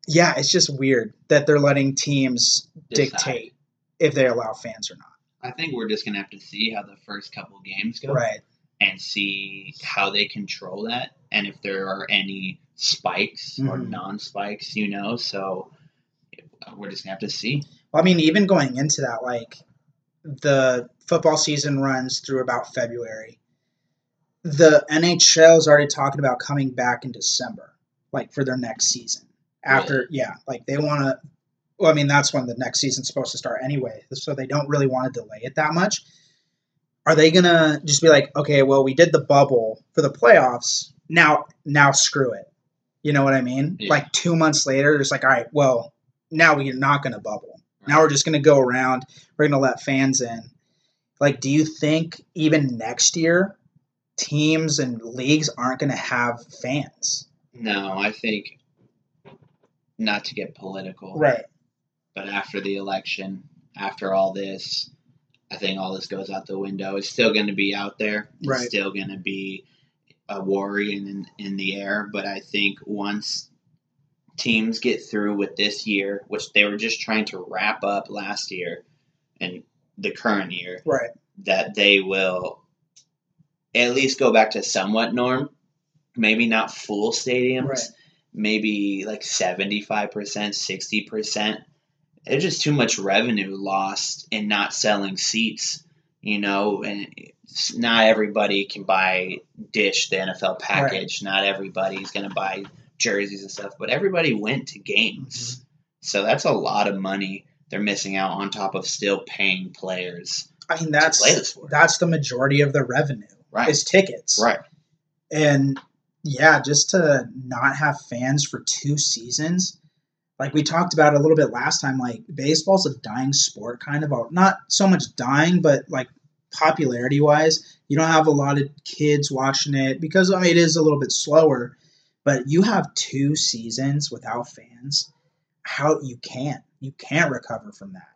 A: yeah, it's just weird that they're letting teams
B: Decide.
A: dictate if they allow fans or not.
B: I think we're just gonna have to see how the first couple games go,
A: Right.
B: and see how they control that, and if there are any spikes or
A: Mhm.
B: non-spikes, you know. So we're just gonna have to see.
A: Well, I mean, even going into that, like the football season runs through about February. The NHL is already talking about coming back in December, like for their next season. After, yeah, like they want to. Well, I mean, that's when the next season's supposed to start anyway, so they don't really want to delay it that much. Are they gonna just be like, okay, well, we did the bubble for the playoffs, now, now screw it. You know what I mean?
B: Yeah.
A: Like two months later, it's like, all right, well, now we're not gonna bubble. Now we're just going to go around. We're going to let fans in. Like, do you think even next year, teams and leagues aren't going to have fans?
B: No, I think not to get political,
A: Right.
B: but after the election, after all this, I think all this goes out the window. It's still going to be out there. It's
A: Right.
B: still going to be a worry in, in the air. But I think once teams get through with this year, which they were just trying to wrap up last year and the current year,
A: Right.
B: that they will at least go back to somewhat norm. Maybe not full stadiums,
A: Right.
B: maybe like 75%, 60%. There's just too much revenue lost in not selling seats, you know, and not everybody can buy Dish, the NFL package. Not everybody's going to buy jerseys and stuff, but everybody went to games. Mm-hmm. So that's a lot of money they're missing out on top of still paying players
A: I mean,
B: to
A: that's
B: play the sport.
A: that's the majority of the revenue
B: Right.
A: is tickets.
B: Right.
A: And yeah, just to not have fans for two seasons, like we talked about a little bit last time, like baseball's a dying sport, kind of. A, not so much dying, but like popularity wise, you don't have a lot of kids watching it because I mean it is a little bit slower. But you have two seasons without fans. How you can't you can't recover from that.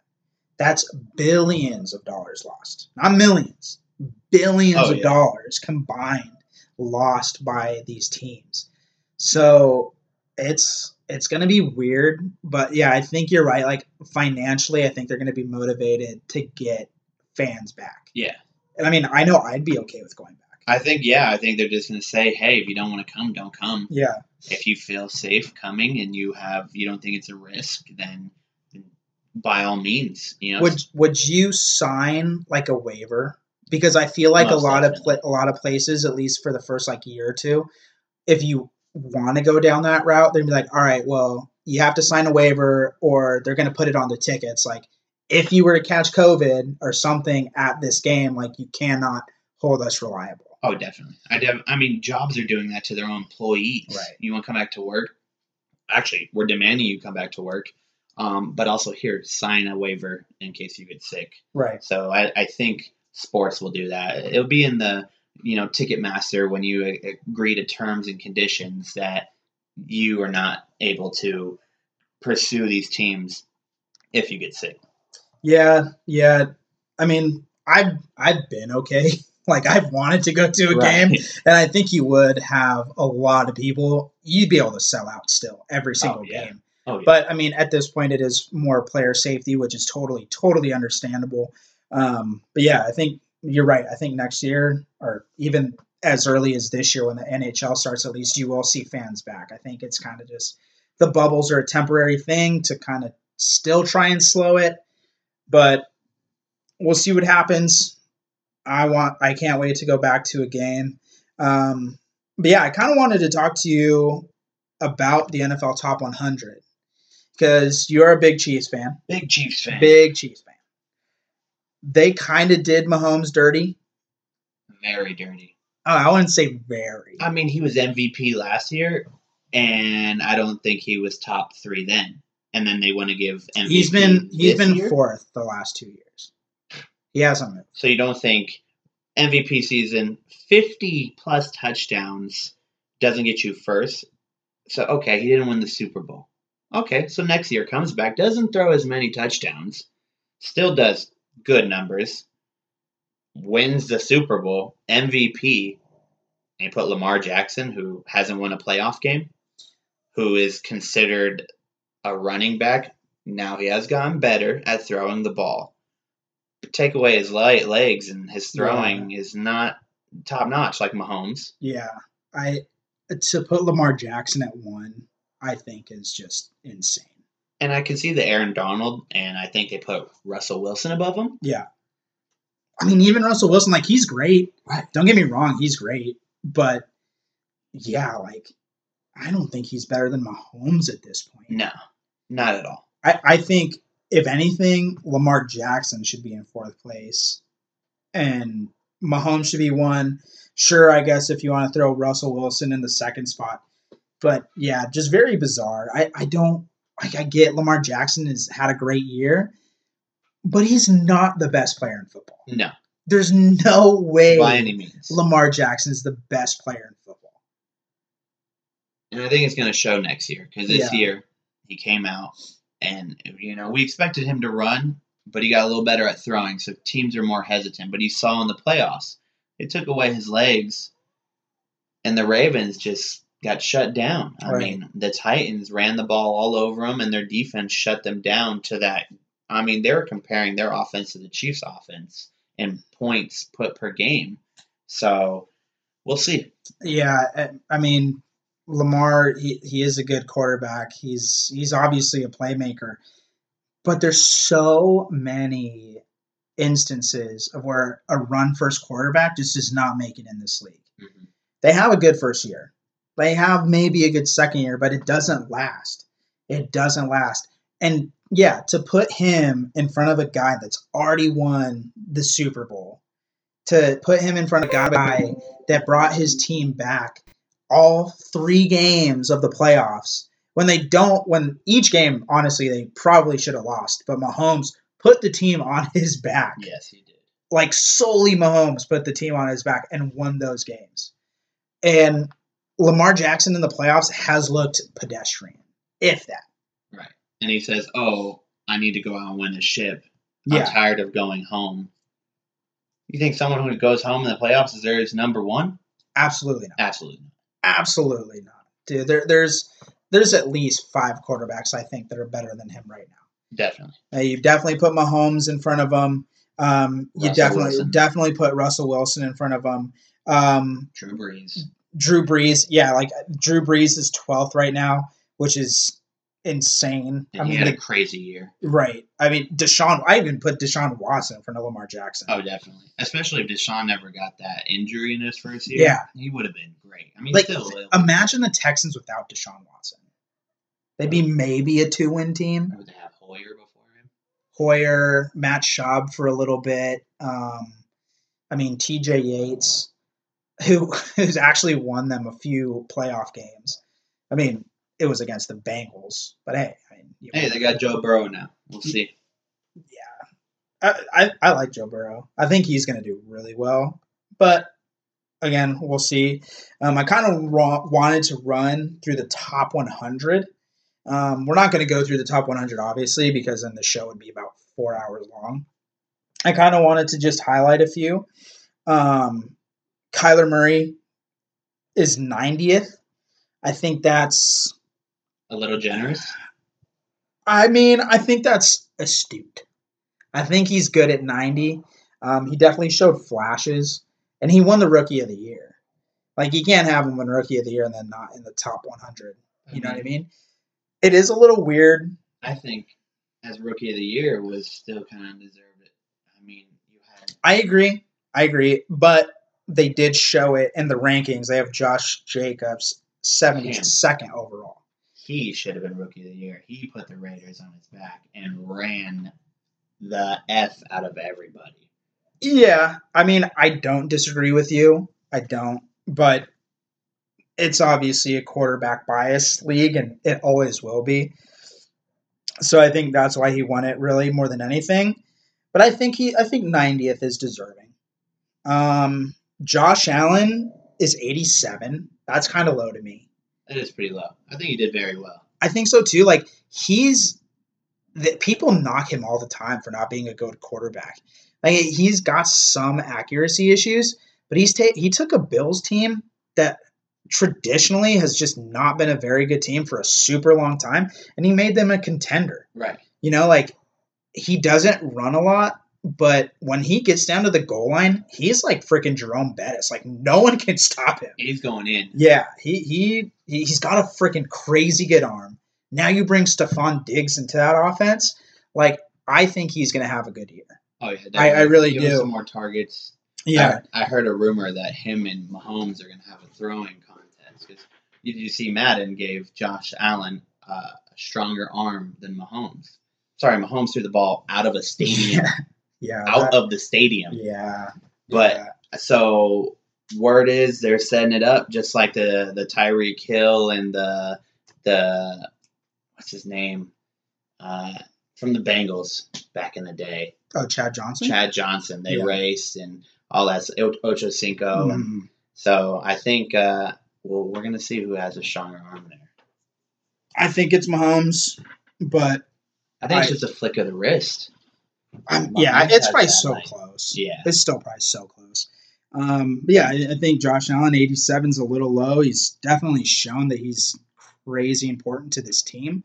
A: That's billions of dollars lost, not millions, billions
B: Oh,
A: of
B: yeah.
A: dollars combined lost by these teams. So it's it's going to be weird, but yeah, I think you're right. Like financially, I think they're going to be motivated to get fans back.
B: Yeah.
A: And I mean, I know I'd be okay with going back.
B: I think, yeah, I think they're just going to say, hey, if you don't want to come, don't come.
A: Yeah.
B: If you feel safe coming and you have, you don't think it's a risk, then by all means, you know.
A: Would would you sign like a waiver? Because I feel like
B: Most
A: a lot of pla- a lot of places, at least for the first like year or two, if you want to go down that route, they'd be like, all right, well, you have to sign a waiver, or they're going to put it on the tickets. Like, if you were to catch COVID or something at this game, like you cannot hold us reliable.
B: oh, definitely. I, def- I mean, jobs are doing that to their own employees.
A: Right.
B: You want to come back to work? Actually, we're demanding you come back to work. Um, but also here, sign a waiver in case you get sick.
A: Right.
B: So I, I think sports will do that. It'll be in the you know Ticketmaster when you agree to terms and conditions that you are not able to pursue these teams if you get sick.
A: Yeah, yeah. I mean, I've I've been okay. <laughs> Like I've wanted to go to a game, and I think you would have a lot of people. You'd be able to sell out still every <laughs> single
B: yeah.
A: game.
B: Oh, yeah.
A: But I mean, at this point, it is more player safety, which is totally totally understandable. Um, but yeah, I think you're right. I think next year, or even as early as this year, when the NHL starts, at least you will see fans back. I think it's kind of just the bubbles are a temporary thing to kind of still try and slow it, but we'll see what happens. I want. I can't wait to go back to a game. Um, but yeah, I kind of wanted to talk to you about the NFL Top 100 because you're a big Chiefs fan,
B: big Chiefs fan.
A: big Chiefs fan. They kind of did Mahomes dirty.
B: Very dirty.
A: Oh, I wouldn't say very.
B: I mean, he was MVP last year, and I don't think he was top three then. And then they want to give MVP.
A: He's been he's been
B: year?
A: fourth the last two years. He hasn't moved.
B: So you don't think MVP season, 50 plus touchdowns doesn't get you first? So, okay, he didn't win the Super Bowl. Okay, so next year comes back, doesn't throw as many touchdowns, still does good numbers, wins the Super Bowl, MVP, and you put Lamar Jackson, who hasn't won a playoff game, who is considered a running back, Now he has gotten better at throwing the ball. Take away his light legs and his throwing is not top notch like Mahomes.
A: Yeah, I to put Lamar Jackson at one, I think is just insane.
B: And I can see the Aaron Donald, and I think they put Russell Wilson above him.
A: Yeah, I mean even Russell Wilson, like he's great.
B: Right.
A: Don't get me wrong, he's great, but yeah, like I don't think he's better than Mahomes at this point.
B: No, not at all.
A: I, I think if anything, Lamar Jackson should be in fourth place, and Mahomes should be one. Sure, I guess if you want to throw Russell Wilson in the second spot, but yeah, just very bizarre. I I don't like. I get Lamar Jackson has had a great year, but he's not the best player in football.
B: No,
A: There's no way
B: by any means.
A: Lamar Jackson is the best player in football.
B: And I think it's going to show next year because this
A: Yeah.
B: year he came out and you know we expected him to run, but he got a little better at throwing, so teams are more hesitant. But he saw in the playoffs, it took away his legs, and the Ravens just got shut down. I
A: Right.
B: mean, the Titans ran the ball all over them, and their defense shut them down to that. I mean, they were comparing their offense to the Chiefs' offense in points put per game. So we'll see.
A: Yeah, I- mean Lamar, he, he is a good quarterback. He's he's obviously a playmaker, but there's so many instances of where a run first quarterback just does not make it in this league. Mm-hmm. They have a good first year. They have maybe a good second year, but it doesn't last. It doesn't last. And yeah, to put him in front of a guy that's already won the Super Bowl, to put him in front of a guy that brought his team back all three games of the playoffs when they don't when each game honestly they probably should have lost but Mahomes put the team on <laughs> his back
B: Yes, he did.
A: like solely Mahomes put the team on his back and won those games and Lamar Jackson in the playoffs has looked pedestrian if that Right.
B: and he says, "Oh, I need to go out and win a ship. I'm tired of going home." You think someone who goes home in the playoffs is there is number one?
A: absolutely not
B: Absolutely not.
A: absolutely not dude there, there's there's at least five quarterbacks I think that are better than him right now
B: Definitely.
A: Uh, you definitely put Mahomes in front of him. Um, you
B: Russell
A: definitely
B: Wilson.
A: definitely put Russell Wilson in front of him. Um,
B: Drew Brees.
A: Drew Brees, yeah, like Drew Brees is twelfth right now, which is insane.
B: And
A: I
B: he
A: mean,
B: had a crazy year.
A: right? I mean, Deshaun. I even put Deshaun Watson of Lamar Jackson.
B: Oh, definitely. Especially if Deshaun never got that injury in his first year.
A: Yeah.
B: He would have been great. I mean,
A: like,
B: still.
A: imagine the Texans without Deshaun Watson. They'd be maybe a two-win team.
B: Would they have Hoyer before him?
A: Hoyer, Matt Schaub for a little bit. Um, I mean, T.J. Yates, who who's actually won them a few playoff games. I mean, it was against the Bengals, but hey, I mean, you
B: Hey, they got Joe Burrow now. We'll see.
A: I, I, I like Joe Burrow. I think he's going to do really well, but again, we'll see. Um, I kind of ra- wanted to run through the top 100. Um, we're not going to go through the top 100, obviously, because then the show would be about four hours long. I kind of wanted to just highlight a few. Um, Kyler Murray is 90th. I think that's,
B: A little generous.
A: I mean, I think that's astute. I think he's good at 90. Um, he definitely showed flashes, and he won the Rookie of the Year. Like, you can't have him win Rookie of the Year and then not in the top 100. You know what I mean? It is a little weird.
B: I think as rookie of the year was still kind of deserved it. I mean, you had
A: I agree. I agree. But they did show it in the rankings. They have Josh Jacobs 72nd overall.
B: he should have been rookie of the year. He put the Raiders on his back and ran the f out of everybody.
A: Yeah, I mean, I don't disagree with you. I don't, but it's obviously a quarterback bias league, and it always will be. So I think that's why he won it, really, more than anything. But I think he, I think 90th is deserving. Um, Josh Allen is 87. That's kind of low to me.
B: That is pretty low. I think he did very well.
A: I think so too. Like he's that people knock him all the time for not being a good quarterback. Like he's got some accuracy issues, but he's ta- he took a Bills team that traditionally has just not been a very good team for a super long time, and he made them a contender.
B: Right.
A: You know, like he doesn't run a lot, but when he gets down to the goal line, he's like freaking Jerome Bettis. Like no one can stop him.
B: He's going in.
A: Yeah, he he he- he's got a freaking crazy good arm. Now you bring Stefon Diggs into that offense, like I think he's gonna have a good year.
B: Oh yeah,
A: I- I really
B: Give
A: do.
B: Some more targets.
A: Yeah,
B: I, I heard a rumor that him and Mahomes are going to have a throwing contest because you, you see Madden gave Josh Allen uh, a stronger arm than Mahomes. Sorry, Mahomes threw the ball out of a stadium, <laughs>
A: yeah,
B: out
A: that-
B: of the stadium.
A: yeah.
B: But
A: yeah.
B: so word is they're setting it up just like the the Tyreek Hill and the the what's his name uh, from the Bengals back in the day,
A: oh Chad Johnson.
B: Chad Johnson. They
A: Yeah.
B: raced and all that. O- Ocho Cinco
A: Mhm.
B: So I think uh, well, we're gonna see who has a stronger arm there.
A: I think it's Mahomes, but
B: I think it's just a flick of the wrist.
A: I'm, yeah, it's probably so close.
B: Yeah,
A: It's still probably so close. Um, yeah, I, I think Josh Allen 87 is a little low. He's definitely shown that he's crazy important to this team.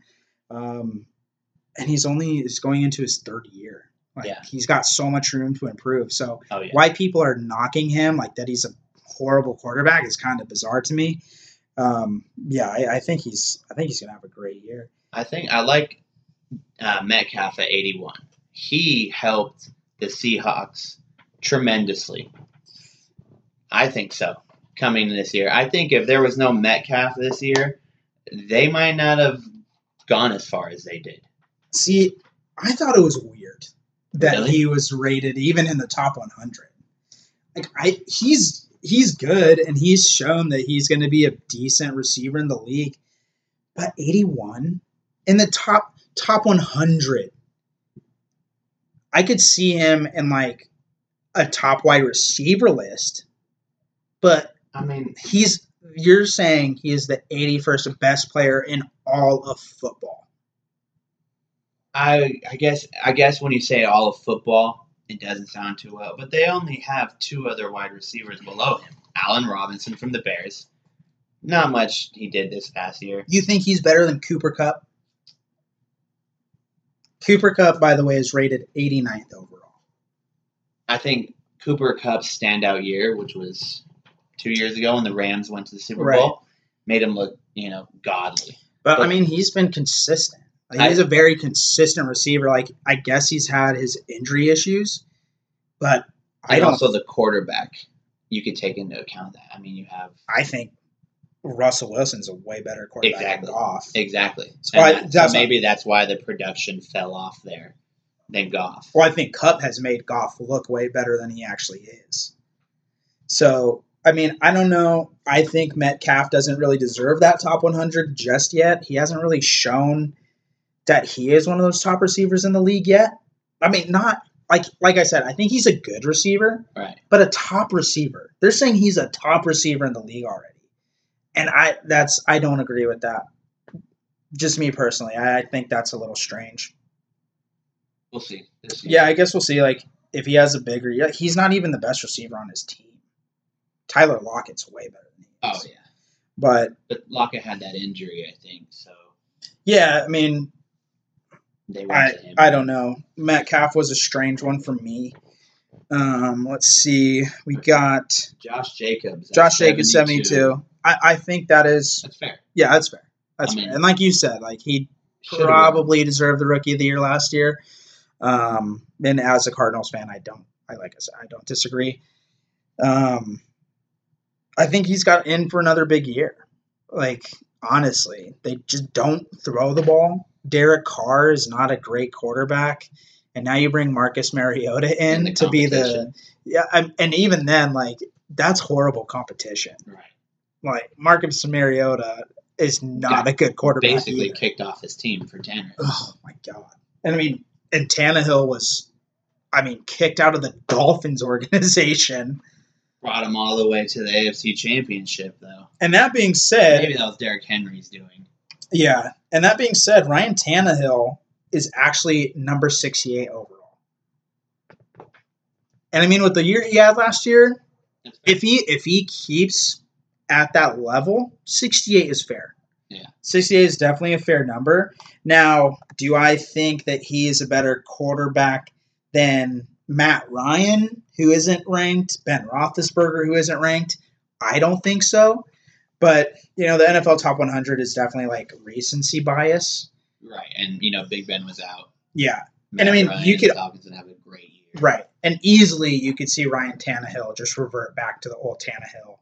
A: Um, and he's only is going into his third year. Like
B: Yeah.
A: he's got so much room to improve. So
B: oh yeah.
A: why people are knocking him like that he's a horrible quarterback is kind of bizarre to me. Um, yeah, I, I think he's I think he's gonna have a great year.
B: I think I like uh, Metcalf at 81. He helped the Seahawks tremendously. I think so. Coming this year, I think if there was no Metcalf this year, they might not have gone as far as they did.
A: See, I thought it was weird that
B: Really?
A: he was rated even in the top 100. Like I, he's he's good and he's shown that he's going to be a decent receiver in the league. But 81 in the top top 100, I could see him in like a top wide receiver list. But
B: I mean,
A: he's you're saying he is the 81st best player in all of football.
B: I I guess I guess when you say all of football, it doesn't sound too well. But they only have two other wide receivers below him: Allen Robinson from the Bears. Not much he did this past year.
A: You think he's better than Cooper Kupp? Cooper Kupp, by the way, is rated 89th overall.
B: I think Cooper Kupp's standout year, which was two years ago when the Rams went to the Super
A: Right.
B: Bowl, made him look you know godly.
A: But, I mean, he's been consistent. Like,
B: I-
A: he's a very consistent receiver. Like I guess he's had his injury issues, but I don't.
B: also the quarterback. You could take into account that. I mean, you have
A: I think Russell Wilson's a way better quarterback
B: Exactly.
A: than Goff.
B: exactly.
A: So I-
B: that- so
A: that's-
B: maybe that's why the production fell off there than Goff.
A: Well, I think Kupp has made Goff look way better than he actually is. So, I mean, I don't know. I think Metcalf doesn't really deserve that top 100 just yet. He hasn't really shown that he is one of those top receivers in the league yet. I mean, not like like I said, I think he's a good receiver,
B: Right.
A: but a top receiver. They're saying he's a top receiver in the league already. And I that's I don't agree with that. Just me personally. I, I think that's a little strange.
B: We'll see. This
A: Yeah, I guess we'll see. Like if he has a bigger, yeah, he's not even the best receiver on his team. Tyler Lockett's way better than he
B: Oh yeah.
A: But
B: But Lockett had that injury, I think. So
A: yeah, I mean,
B: they went
A: I
B: to him.
A: I don't know. Metcalf was a strange one for me. Um, let's see. We got
B: Josh Jacobs.
A: Josh Jacobs seventy two. I, I think that is
B: That's fair.
A: yeah, that's fair. That's
B: I mean-
A: fair. And like you said, like he probably deserved the rookie of the year last year. Um, and as a Cardinals fan, I don't. I like I said, I don't disagree. Um, I think he's got in for another big year. Like honestly, they just don't throw the ball. Derek Carr is not a great quarterback, and now you bring Marcus Mariota in,
B: In
A: to be the yeah. And even then, like that's horrible competition.
B: right.
A: Like Marcus Mariota is not
B: Got
A: a good quarterback.
B: Basically
A: either.
B: kicked off his team for Tanner.
A: Oh my god! And I mean, and Tannehill was, I mean, kicked out of the Dolphins <laughs> organization.
B: Brought him all the way to the AFC Championship, though.
A: And that being said,
B: Maybe that was Derrick Henry's doing.
A: yeah. And that being said, Ryan Tannehill is actually number sixty-eight overall. And I mean, with the year he had last year, if he if he keeps at that level, 68 is fair.
B: Yeah.
A: 68 is definitely a fair number. Now, do I think that he is a better quarterback than Matt Ryan, who isn't ranked, Ben Roethlisberger, who isn't ranked? I don't think so. But you know, the NFL Top 100 is definitely like recency bias.
B: Right, and you know, Big Ben was out.
A: Yeah,
B: Matt
A: And I mean,
B: Ryan
A: you could-
B: have a great year.
A: right. And easily you could see Ryan Tannehill just revert back to the old Tannehill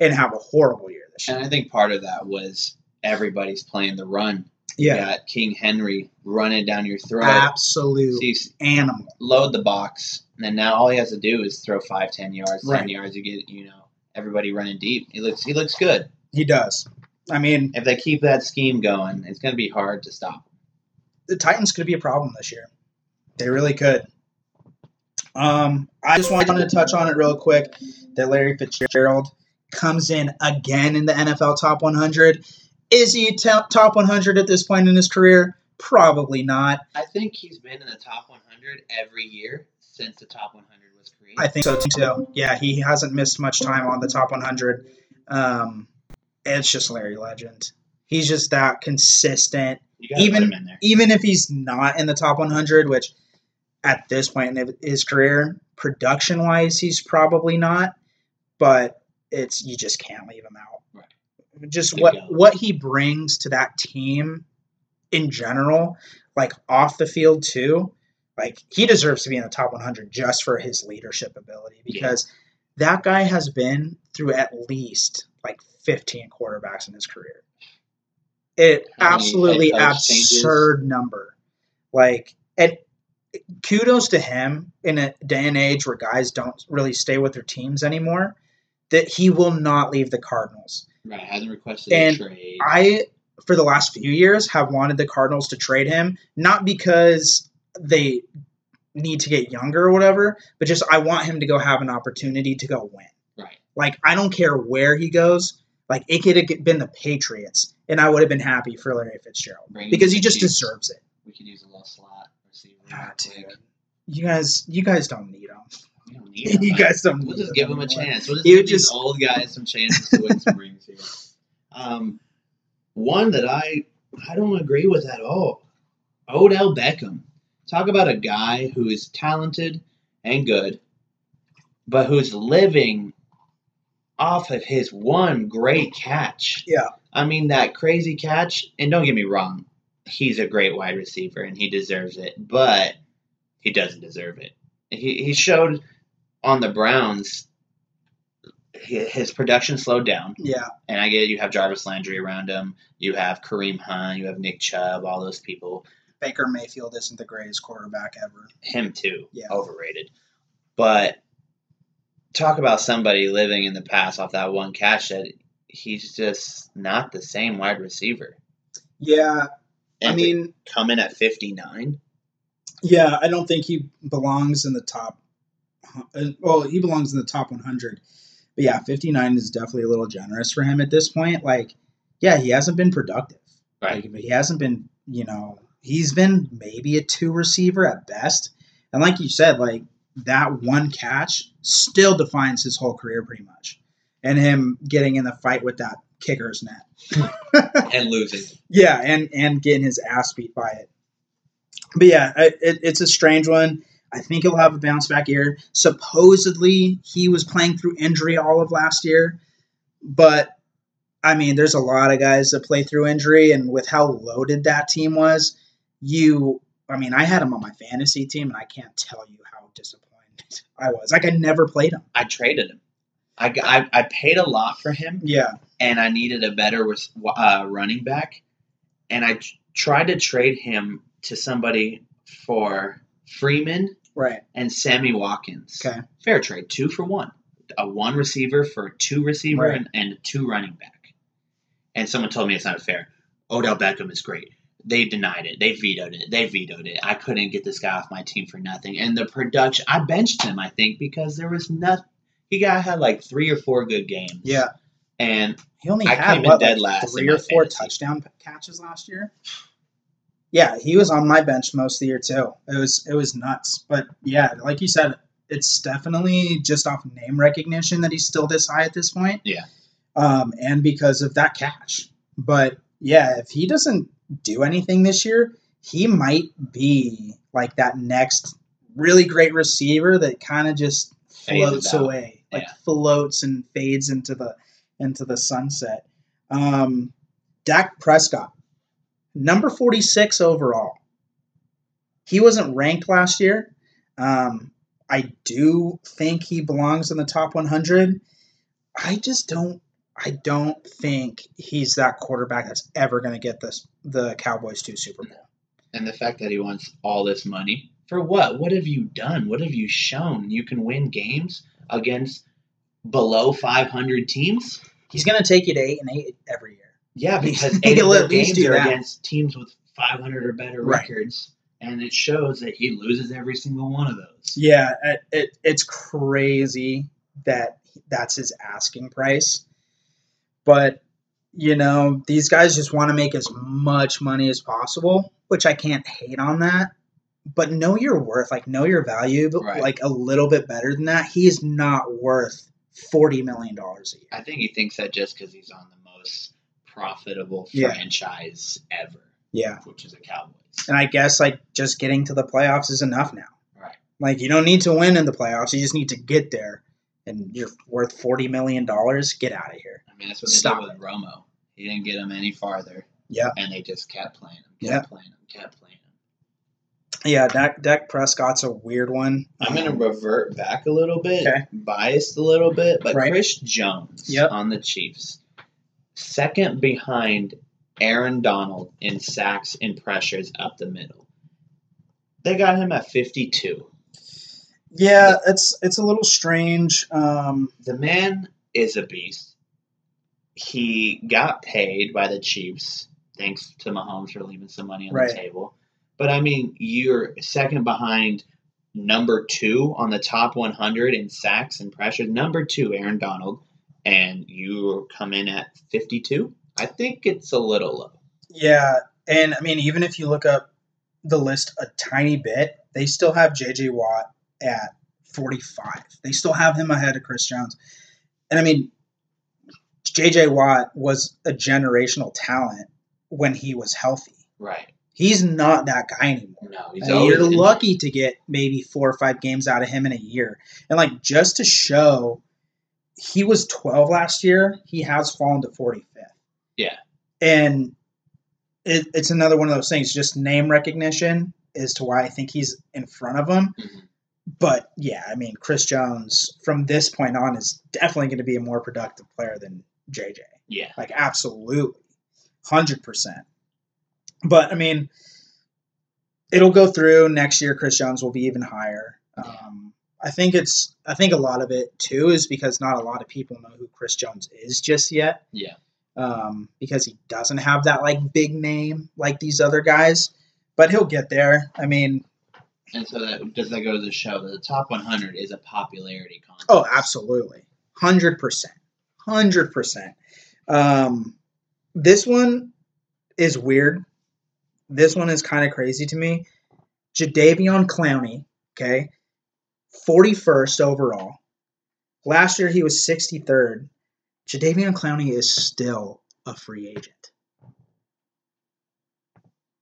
A: and have a horrible year this year.
B: And I think part of that was everybody's playing the run. You
A: Yeah,
B: got King Henry running down your throat.
A: absolute
B: See,
A: animal.
B: load the box, and then now all he has to do is throw five, ten yards, ten yards. You get, you know, everybody running deep. He looks, he looks good.
A: He does. I mean,
B: If they keep that scheme going, it's going to be hard to stop.
A: the Titans could be a problem this year. They really could. Um, I just wanted to touch on it real quick that Larry Fitzgerald comes in again in the NFL top 100. Is he t- top 100 at this point in his career? Probably not.
B: I think he's been in the top 100 every year since the top 100 was created.
A: I think so too. Yeah, he hasn't missed much time on the top 100. Um, it's just Larry Legend. He's just that consistent.
B: you got to
A: even-
B: put him in there.
A: even if he's not in the top 100, which at this point in his career, production wise, he's probably not, but it's you just can't leave him out.
B: Right.
A: Just
B: Good
A: what what he brings to that team in general, like off the field too, like he deserves to be in the top 100 just for his leadership ability because that guy has been through at least like 15 quarterbacks in his career. It
B: How
A: absolutely
B: coach changes?
A: absurd number. Like and kudos to him in a day and age where guys don't really stay with their teams anymore that he will not leave the Cardinals.
B: Right, hasn't requested
A: And
B: a trade.
A: I, for the last few years, have wanted the Cardinals to trade him, not because they need to get younger or whatever, but just I want him to go have an opportunity to go win.
B: right.
A: Like, I don't care where he goes. Like, it could have been the Patriots, and I would have been happy for Larry Fitzgerald
B: Bring
A: because he just deserves it.
B: We could use a little slot receiver.
A: Ah, dude. You guys, you guys don't need him.
B: We don't need him. <laughs>
A: you guys don't.
B: We'll just give him a chance. We'll just
A: You
B: give these old guys some chances to win some rings here. Um, one that I I don't agree with at all. Odell Beckham. Talk about a guy who is talented and good, but who's living off of his one great catch.
A: Yeah.
B: I mean that crazy catch, and don't get me wrong, he's a great wide receiver and he deserves it, but he doesn't deserve it. He he showed on the Browns his production slowed down,
A: Yeah,
B: and I get it, you have Jarvis Landry around him, you have Kareem Hunt, you have Nick Chubb, all those people.
A: Baker Mayfield isn't the greatest quarterback ever.
B: Him too,
A: Yeah.
B: overrated. But talk about somebody living in the past off that one catch that he's just not the same wide receiver.
A: Yeah,
B: And
A: I mean,
B: coming at 59
A: Yeah, I don't think he belongs in the top. Well, he belongs in the top 100. But yeah, 59 is definitely a little generous for him at this point. Like, yeah, he hasn't been productive.
B: Right.
A: Like, he hasn't been, you know, he's been maybe a two receiver at best. And like you said, like that one catch still defines his whole career pretty much. And him getting in the fight with that kicker's net. <laughs>
B: and losing.
A: Yeah, and and getting his ass beat by it. But yeah, it, it's a strange one. I think he'll have a bounce back year. Supposedly, he was playing through injury all of last year, but I mean, there's a lot of guys that play through injury, and with how loaded that team was, you. I mean, I had him on my fantasy team, and I can't tell you how disappointed <laughs> I was. Like, I never played him.
B: I traded him. I, I, I paid a lot for him,
A: Yeah,
B: and I needed a better uh, running back, and I tried to trade him to somebody for Freeman
A: right.
B: and Sammy Watkins.
A: Okay.
B: Fair trade, two for one. A one receiver for a two receiver
A: Right.
B: and, and two running back. And someone told me it's not fair. Odell Beckham is great. They denied it. They vetoed it. They vetoed it. I couldn't get this guy off my team for nothing. And the production, I benched him, I think, because there was nothing. He got had like three or four good games.
A: Yeah.
B: And
A: He only
B: I
A: had
B: came in
A: what,
B: dead
A: like
B: last
A: three or four
B: fantasy.
A: touchdown catches last year. Yeah, he was on my bench most of the year too. It was it was nuts. But yeah, like you said, it's definitely just off name recognition that he's still this high at this point.
B: Yeah.
A: Um, and because of that catch. But yeah, if he doesn't do anything this year, he might be like that next really great receiver that kind of just floats away, like
B: Yeah.
A: floats and fades into the into the sunset. Um, Dak Prescott, number forty six overall. He wasn't ranked last year. Um, I do think he belongs in the top one hundred. I just don't. I don't think he's that quarterback that's ever going to get this the Cowboys to Super Bowl.
B: And the fact that he wants all this money for what? What have you done? What have you shown? You can win games against below 500 teams?
A: He's going to take you to eight and eight every year.
B: Yeah, because eight of their games are
A: that.
B: against teams with 500 or better
A: Right.
B: records, and it shows that he loses every single one of those.
A: Yeah, it, it, it's crazy that that's his asking price. But, you know, these guys just want to make as much money as possible, which I can't hate on that. But know your worth, like know your value, but
B: Right.
A: like a little bit better than that. He's not worth forty million dollars a year.
B: I think he thinks that just because he's on the most profitable
A: Yeah.
B: franchise ever,
A: Yeah.
B: which is the Cowboys.
A: And I guess like just getting to the playoffs is enough now.
B: Right.
A: Like you don't need to win in the playoffs, you just need to get there. And you're worth forty million dollars. Get out of here.
B: I mean, that's what they
A: Stop
B: did with Romo. He didn't get him any farther.
A: Yeah.
B: And they just kept playing him, kept
A: Yeah.
B: playing him, kept playing him.
A: Yeah, Dak, Dak Prescott's a weird one.
B: I'm going to revert back a little bit,
A: Okay.
B: biased a little bit, but
A: Right.
B: Chris Jones
A: Yep.
B: on the Chiefs, second behind Aaron Donald in sacks and pressures up the middle. They got him at 52.
A: Yeah, it's it's a little strange. Um,
B: The man is a beast. He got paid by the Chiefs, thanks to Mahomes for leaving some money on
A: Right.
B: the table. But I mean, you're second behind number two on the top 100 in sacks and pressures. Number two, Aaron Donald, and you come in at 52. I think it's a little low.
A: yeah, and I mean, even if you look up the list a tiny bit, they still have J.J. Watt at 45. They still have him ahead of Chris Jones. And I mean, J.J. Watt was a generational talent when he was healthy.
B: Right.
A: He's not that guy anymore.
B: No, he's
A: I mean, you're lucky to get maybe four or five games out of him in a year. And like just to show he was 12 last year, he has fallen to 45th.
B: Yeah.
A: And it, it's another one of those things, just name recognition as to why I think he's in front of him.
B: Mhm.
A: But yeah, I mean, Chris Jones from this point on is definitely going to be a more productive player than JJ.
B: Yeah.
A: Like absolutely, hundred percent. But I mean, it'll go through next year. Chris Jones will be even higher. Um, I think it's. I think a lot of it too is because not a lot of people know who Chris Jones is just yet.
B: Yeah.
A: Um, because he doesn't have that like big name like these other guys, but he'll get there. I mean,
B: And so that does that go to the show that the top 100 is a popularity contest.
A: Oh, absolutely. 100%. 100%. Um, this one is weird. This one is kind of crazy to me. Jadeveon Clowney, okay, 41st overall. Last year he was 63rd. Jadeveon Clowney is still a free agent.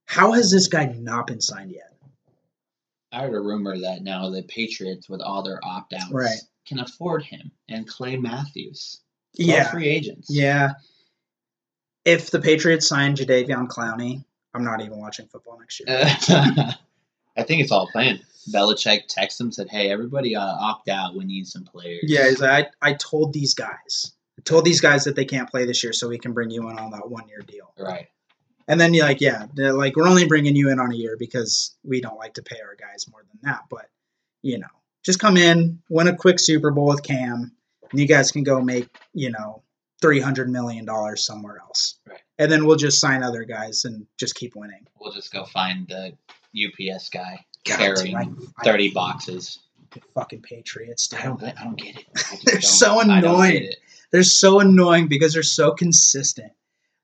A: How has this guy not been signed yet?
B: I heard a rumor that now the Patriots, with all their opt outs,
A: Right.
B: can afford him and Clay Matthews.
A: Yeah.
B: free agents.
A: Yeah. If the Patriots sign Jadeveon Clowney, I'm not even watching football next year. <laughs>
B: I think it's all planned. Belichick texted him, said, "Hey, everybody, uh, opt out. We need some players."
A: yeah, he's like, I, I told these guys. I told these guys that they can't play this year, so we can bring you in on that one year deal.
B: right.
A: And then you're like, yeah, they're like we're only bringing you in on a year because we don't like to pay our guys more than that. But you know, just come in, win a quick Super Bowl with Cam, and you guys can go make you know three hundred million dollars somewhere else.
B: Right.
A: And then we'll just sign other guys and just keep winning.
B: We'll just go find the UPS guy
A: God,
B: carrying
A: dude, I- I-
B: thirty boxes.
A: the fucking Patriots. Dude.
B: I don't. I don't get it. I
A: They're so
B: I
A: annoying. They're so annoying because they're so consistent.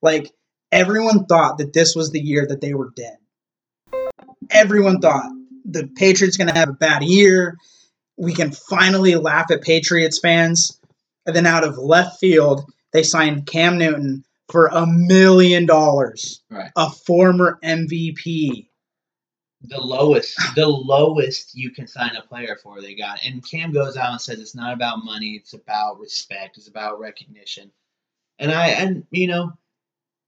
A: Like everyone thought that this was the year that they were dead. Everyone thought the Patriots going to have a bad year. We can finally laugh at Patriots fans. And then out of left field, they signed Cam Newton, for a million dollars.
B: Right.
A: A former MVP.
B: The lowest the lowest you can sign a player for they got. And cam goes out and says it's not about money it's about respect it's about recognition. And i and you know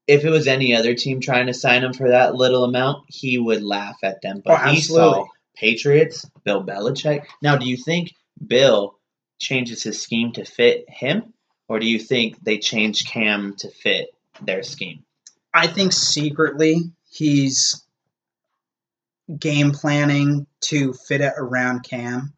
B: if it was any other team trying to sign him for that little amount he would laugh at them. But
A: Oh,
B: he saw patriots bill belichick. Now do you think bill changes his scheme to fit him? Or do you think they change cam to fit their scheme?
A: I think secretly he's game planning to fit it around Cam.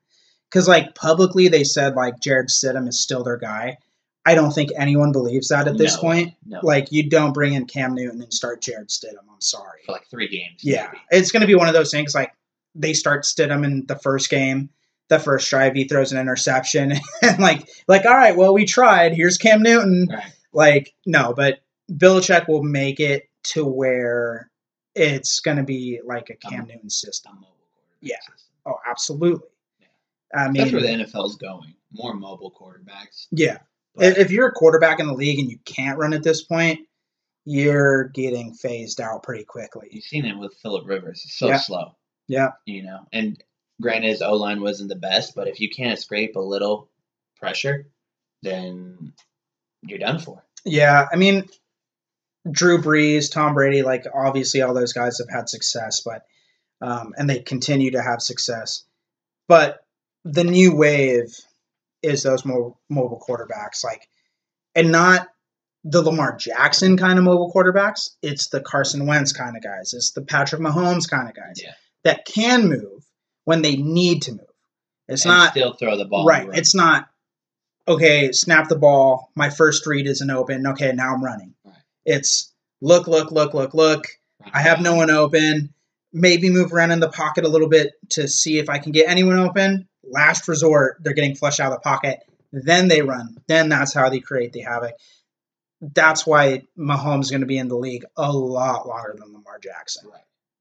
A: Because, like, publicly they said, like, Jarrett Stidham is still their guy. I don't think anyone believes that at this
B: No,
A: point.
B: no
A: Like, you don't bring in Cam Newton and start Jarrett Stidham. I'm sorry.
B: for like three games
A: Yeah.
B: maybe.
A: It's going to be one of those things like they start Stidham in the first game. The first drive, he throws an interception, <laughs> and like, like, all right, well, we tried. Here's Cam Newton.
B: right
A: Like, no, but Belichick will make it to where it's going to be like a Cam
B: Um,
A: Newton system.
B: mobile quarterback
A: Yeah.
B: system.
A: Oh, absolutely.
B: Yeah.
A: I mean,
B: That's where the NFL's going. More mobile quarterbacks.
A: yeah.
B: But
A: If if you're a quarterback in the league and you can't run at this point, you're getting phased out pretty quickly.
B: you've seen it with Philip Rivers. It's so
A: Yeah.
B: slow,
A: Yeah.
B: you know. And granted, his O line wasn't the best, but if you can't scrape a little pressure, then you're done for.
A: Yeah. I mean, Drew Brees, Tom Brady, like obviously all those guys have had success, but um, and they continue to have success. But the new wave is those mo- mobile quarterbacks, like, and not the Lamar Jackson kind of mobile quarterbacks. It's the Carson Wentz kind of guys. It's the Patrick Mahomes kind of guys
B: Yeah.
A: that can move when they need to move. It's
B: and
A: not
B: still throw the ball.
A: right. It's not okay. Snap the ball. My first read isn't open. Okay, now I'm running. It's look, look, look, look, look. I have no one open. Maybe move around in the pocket a little bit to see if I can get anyone open. Last resort, they're getting flushed out of the pocket. Then they run. Then that's how they create the havoc. That's why Mahomes is going to be in the league a lot longer than Lamar Jackson.
B: Right.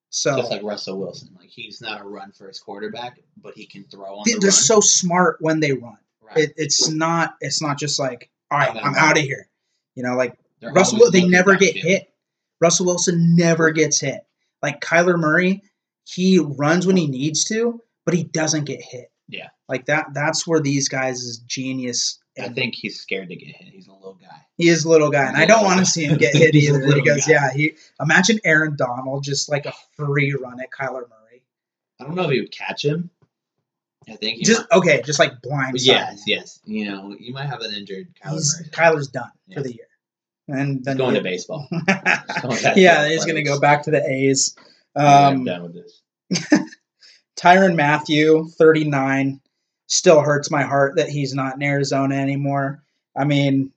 A: So
B: Just like Russell Wilson. Like he's not a run first quarterback, but he can throw on
A: they-
B: the
A: they're
B: run.
A: so smart when they run.
B: right.
A: It, it's not. It's not just like all right,
B: I'm out
A: of here. You know, like
B: They're
A: Russell. They never get
B: downfield.
A: hit. Russell Wilson never gets hit. Like Kyler Murray, he runs when he needs to, but he doesn't get hit.
B: Yeah.
A: Like that. That's where these guys' is genius.
B: I think he's scared to get hit. He's a little guy.
A: he is a little guy, and I don't want to see him get <laughs> hit either.
B: little
A: Because
B: guy.
A: yeah, he imagine Aaron Donald just like a free run at Kyler Murray.
B: I don't know if he would catch him. I think he
A: Just
B: might.
A: okay, just like blind.
B: Yes, yes. You know, you might have an injured Kyler.
A: Kyler's done
B: Yeah.
A: for the year, and then
B: going to baseball. <laughs> going to
A: yeah, he's going to go back to the A's.
B: I'm
A: Um,
B: done with this. <laughs>
A: Tyrann Mathieu, 39, still hurts my heart that he's not in Arizona anymore. I mean,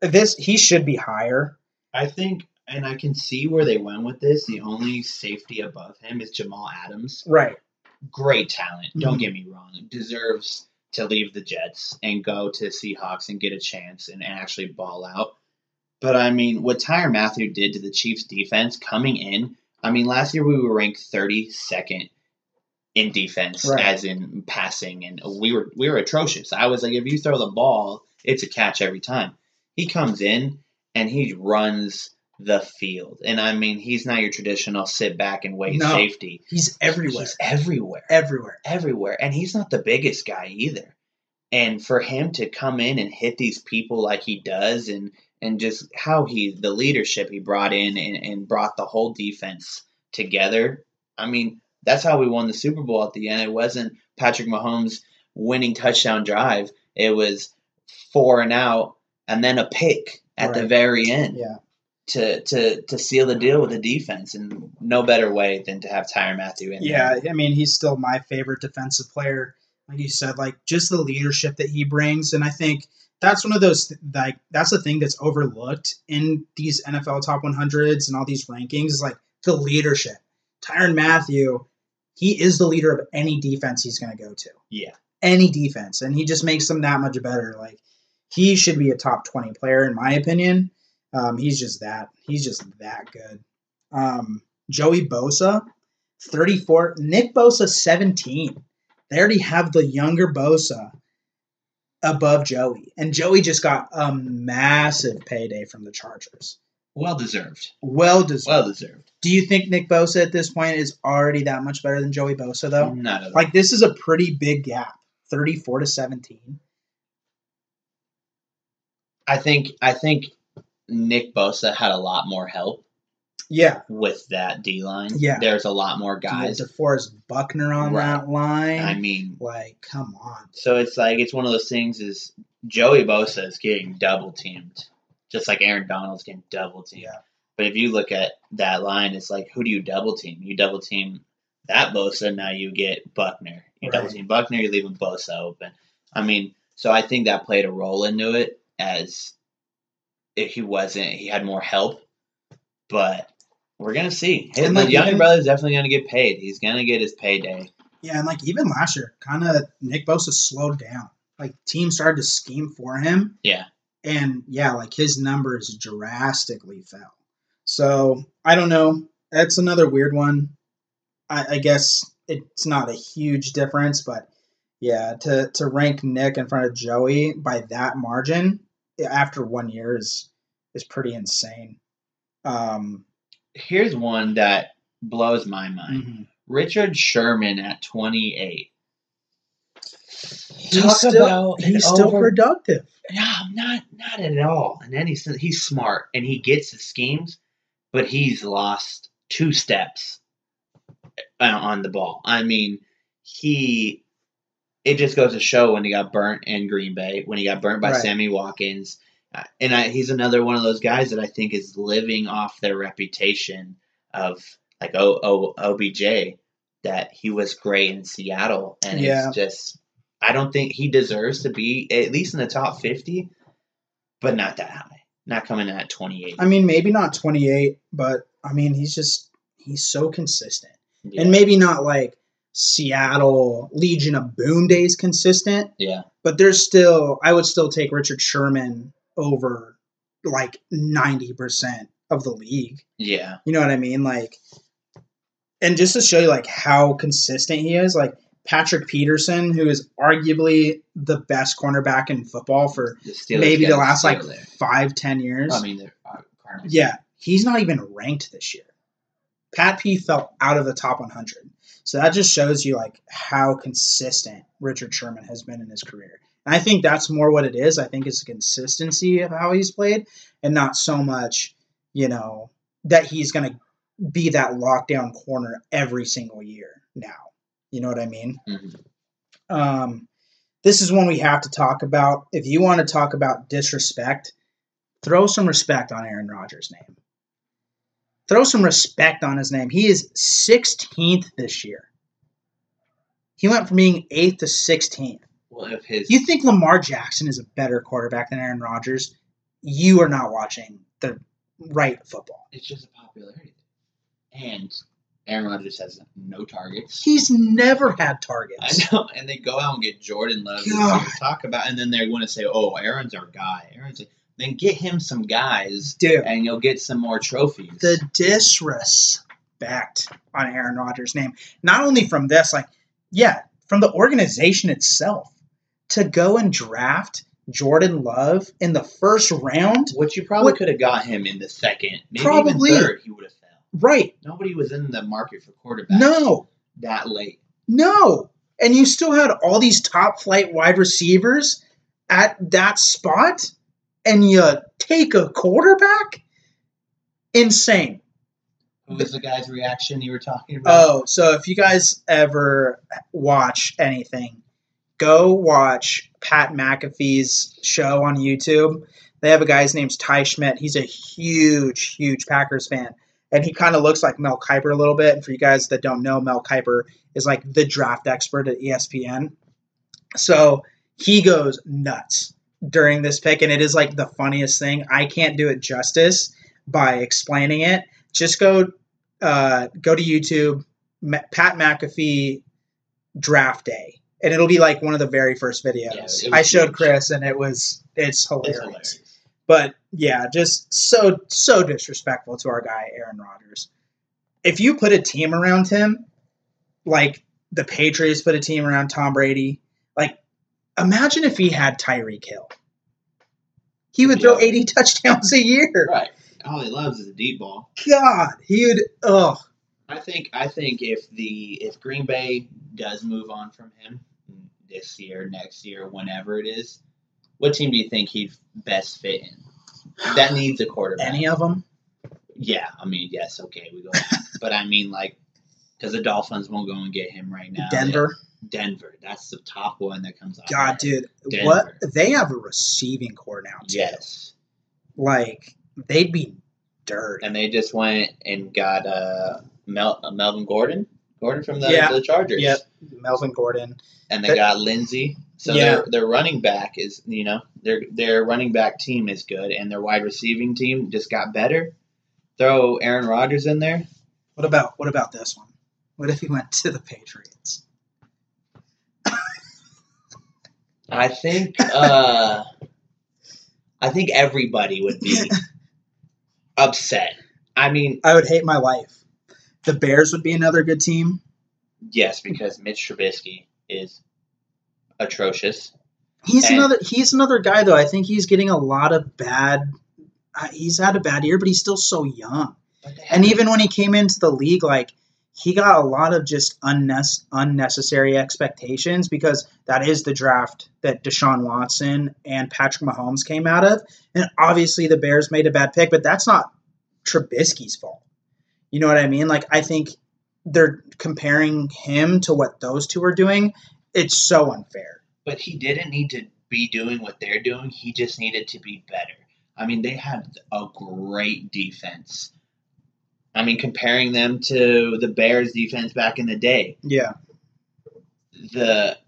A: this he should be higher.
B: I think, and I can see where they went with this. The only safety above him is Jamal Adams.
A: Right.
B: Great talent. Don't
A: Mhm.
B: get me wrong. Deserves to leave the Jets and go to Seahawks and get a chance and actually ball out. But I mean, what Tyrann Mathieu did to the Chiefs defense coming in, I mean, last year we were ranked 32nd in defense,
A: Right.
B: as in passing, and we were we were atrocious. I was like, if you throw the ball, it's a catch every time. He comes in and he runs the field, and I mean, he's not your traditional sit back and wait
A: No.
B: safety.
A: He's everywhere.
B: He's everywhere
A: everywhere.
B: everywhere, and he's not the biggest guy either. And for him to come in and hit these people like he does, and and just how he the leadership he brought in and, and brought the whole defense together. I mean, that's how we won the Super Bowl at the end. It wasn't Patrick Mahomes winning touchdown drive. It was four and out, and then a pick at the very end
A: Yeah.
B: to to to seal the deal with the defense. And no better way than to have Tyrann Mathieu in. there.
A: Yeah, I mean, he's still my favorite defensive player. Like you said, like just the leadership that he brings, and I think that's one of those like that's the thing that's overlooked in these NFL top 100s and all these rankings is like the leadership. Tyrann Mathieu, he is the leader of any defense he's going to go to.
B: Yeah.
A: any defense, and he just makes them that much better. Like he should be a top 20 player in my opinion. Um, he's just that. He's just that good. Um, Joey Bosa, 34. Nick Bosa, 17. They already have the younger Bosa above Joey. And Joey just got a massive payday from the Chargers.
B: Well deserved.
A: Well deserved.
B: Well deserved.
A: Do you think Nick Bosa at this point is already that much better than Joey Bosa though?
B: Not at all.
A: Like this is a pretty big gap. 34 to 17.
B: I think I think Nick Bosa had a lot more help
A: Yeah.
B: with that D line.
A: Yeah.
B: There's a lot more
A: Guys.
B: guys.
A: DeForest Buckner on
B: Right.
A: that line.
B: I mean,
A: like, come on.
B: so it's like it's one of those things is Joey Bosa is getting double teamed. Just like Aaron Donald's getting double teamed.
A: Yeah.
B: But if you look at that line, it's like who do you double team? You double team that Bosa, now you get Buckner. You double team Buckner, you're leaving Bosa open. I mean, so I think that played a role into it as if he wasn't he had more help. But we're gonna see. His,
A: like,
B: younger
A: even-
B: brother's definitely gonna get paid. He's gonna get his payday.
A: Yeah, and like even last year, kind of Nick Bosa slowed down. Like teams started to scheme for him.
B: Yeah.
A: And yeah, like his numbers drastically fell. So I don't know. That's another weird one. I, I guess it's not a huge difference, but yeah, to to rank Nick in front of Joey by that margin after one year is is pretty insane. Um,
B: Here's one that blows my mind.
A: mhm.
B: Richard Sherman at 28.
A: He's
B: Talk
A: still
B: about
A: he's still
B: over-
A: productive.
B: No, not not at all. And then he's he's smart and he gets the schemes, but he's lost two steps uh, on the ball. I mean, he it just goes to show when he got burnt in Green Bay, when he got burnt by
A: Right.
B: Sammy Watkins, and I, he's another one of those guys that I think is living off their reputation of like oh o, OBJ that he was great in Seattle, and
A: Yeah.
B: it's just I don't think he deserves to be at least in the top fifty, but not that high. Not coming in at twenty eight.
A: I mean, maybe not 28, but I mean, he's just he's so consistent. And maybe not like Seattle Legion of Boom days consistent,
B: yeah,
A: but there's still I would still take Richard Sherman over like 90% of the league.
B: yeah,
A: You know what I mean? Like and just to show you like how consistent he is, like Patrick Peterson, who is arguably the best cornerback in football for
B: the
A: maybe the last like
B: there.
A: five, ten years.
B: I mean, uh,
A: Yeah, he's not even ranked this year. Pat P fell out of the top 100. So that just shows you like how consistent Richard Sherman has been in his career. And I think that's more what it is. I think it's the consistency of how he's played and not so much, you know, that he's going to be that lockdown corner every single year now. You know what I mean?
B: Mhm.
A: Um, this is one we have to talk about. If you want to talk about disrespect, throw some respect on Aaron Rodgers' name. Throw some respect on his name. He is 16th this year. He went from being 8th to 16th.
B: Well, if his
A: You think Lamar Jackson is a better quarterback than Aaron Rodgers? You are not watching the right football.
B: it's just a popularity, and Aaron Rodgers has no targets.
A: He's never had targets.
B: I know, and they go out and get Jordan Love to talk about, and then they're going to say, "Oh, Aaron's our guy." Aaron's a, then get him some guys,
A: Dude,
B: and you'll get some more trophies.
A: the disrespect on Aaron Rodgers' name, not only from this, like, yeah, from the organization itself, to go and draft Jordan Love in the first round,
B: Which you probably
A: What-
B: could have got him in the second, maybe
A: Probably.
B: even third. He would have fell.
A: right?
B: Nobody was in the market for quarterback.
A: No,
B: that late.
A: no. And you still had all these top flight wide receivers at that spot, and you take a quarterback? Insane.
B: Who was the guy's reaction you were talking about?
A: Oh, so if you guys ever watch anything, go watch Pat McAfee's show on YouTube. They have a guy, his name's Ty Schmidt. He's a huge, huge Packers fan. And he kind of looks like Mel Kiper a little bit. And for you guys that don't know, Mel Kiper is like the draft expert at ESPN. So he goes nuts during this pick. And it is like the funniest thing. I can't do it justice by explaining it. Just go uh, go to YouTube, Pat McAfee draft day, and it'll be like one of the very first videos.
B: Yeah,
A: I showed
B: huge.
A: Chris, and it was it's
B: It's
A: hilarious.
B: hilarious.
A: But yeah, just so so disrespectful to our guy Aaron Rodgers. If you put a team around him, like the Patriots put a team around Tom Brady, like imagine if he had Tyreek Hill. He would
B: Yeah.
A: throw 80 <laughs> touchdowns a year.
B: Right. all he loves is a deep ball.
A: God, he would. Oh,
B: I think I think if the if Green Bay does move on from him this year, next year, whenever it is, what team do you think he'd best fit in? That <sighs> needs a quarterback.
A: any of them?
B: Yeah, I mean, yes, okay, we go. <laughs> but I mean, like, because the Dolphins won't go and get him right now.
A: Denver.
B: Denver. That's the top one that comes off.
A: God, dude,
B: Denver.
A: what they have a receiving corps now too.
B: Yes.
A: Like they'd be dirt.
B: And they just went and got uh, Mel- uh Melvin Gordon. Gordon from the,
A: Yeah.
B: the Chargers.
A: Yep. Melvin Gordon.
B: And they got Lindsay. So
A: Yeah.
B: their their running back is you know their their running back team is good, and their wide receiving team just got better. Throw Aaron Rodgers in there.
A: What about what about this one? What if he went to the Patriots?
B: I think uh, I think everybody would be <laughs> upset. I mean,
A: I would hate my life. The Bears would be another good team.
B: yes, because Mitch Trubisky is atrocious.
A: He's
B: And-
A: another he's another guy though. I think he's getting a lot of bad uh, he's had a bad year, but he's still so young. And even when he came into the league, like he got a lot of just unnes- unnecessary expectations because that is the draft that Deshaun Watson and Patrick Mahomes came out of. And obviously the Bears made a bad pick, but that's not Trubisky's fault. You know what I mean? Like I think they're comparing him to what those two are doing. It's so unfair.
B: but he didn't need to be doing what they're doing. He just needed to be better. I mean, they had a great defense. I mean, comparing them to the Bears defense back in the day,
A: Yeah.
B: the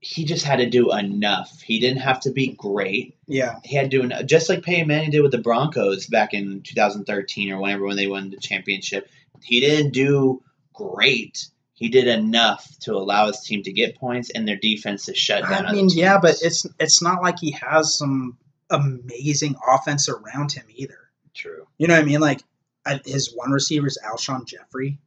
B: he just had to do enough. He didn't have to be great.
A: Yeah.
B: He had to do enough, just like Peyton Manning did with the Broncos back in 2013 or whenever when they won the championship. He didn't do great. He did enough to allow his team to get points and their defense to shut down.
A: I mean, yeah, but it's it's not like he has some amazing offense around him either.
B: true.
A: You know what I mean? Like uh, his one receiver is Alshon Jeffery.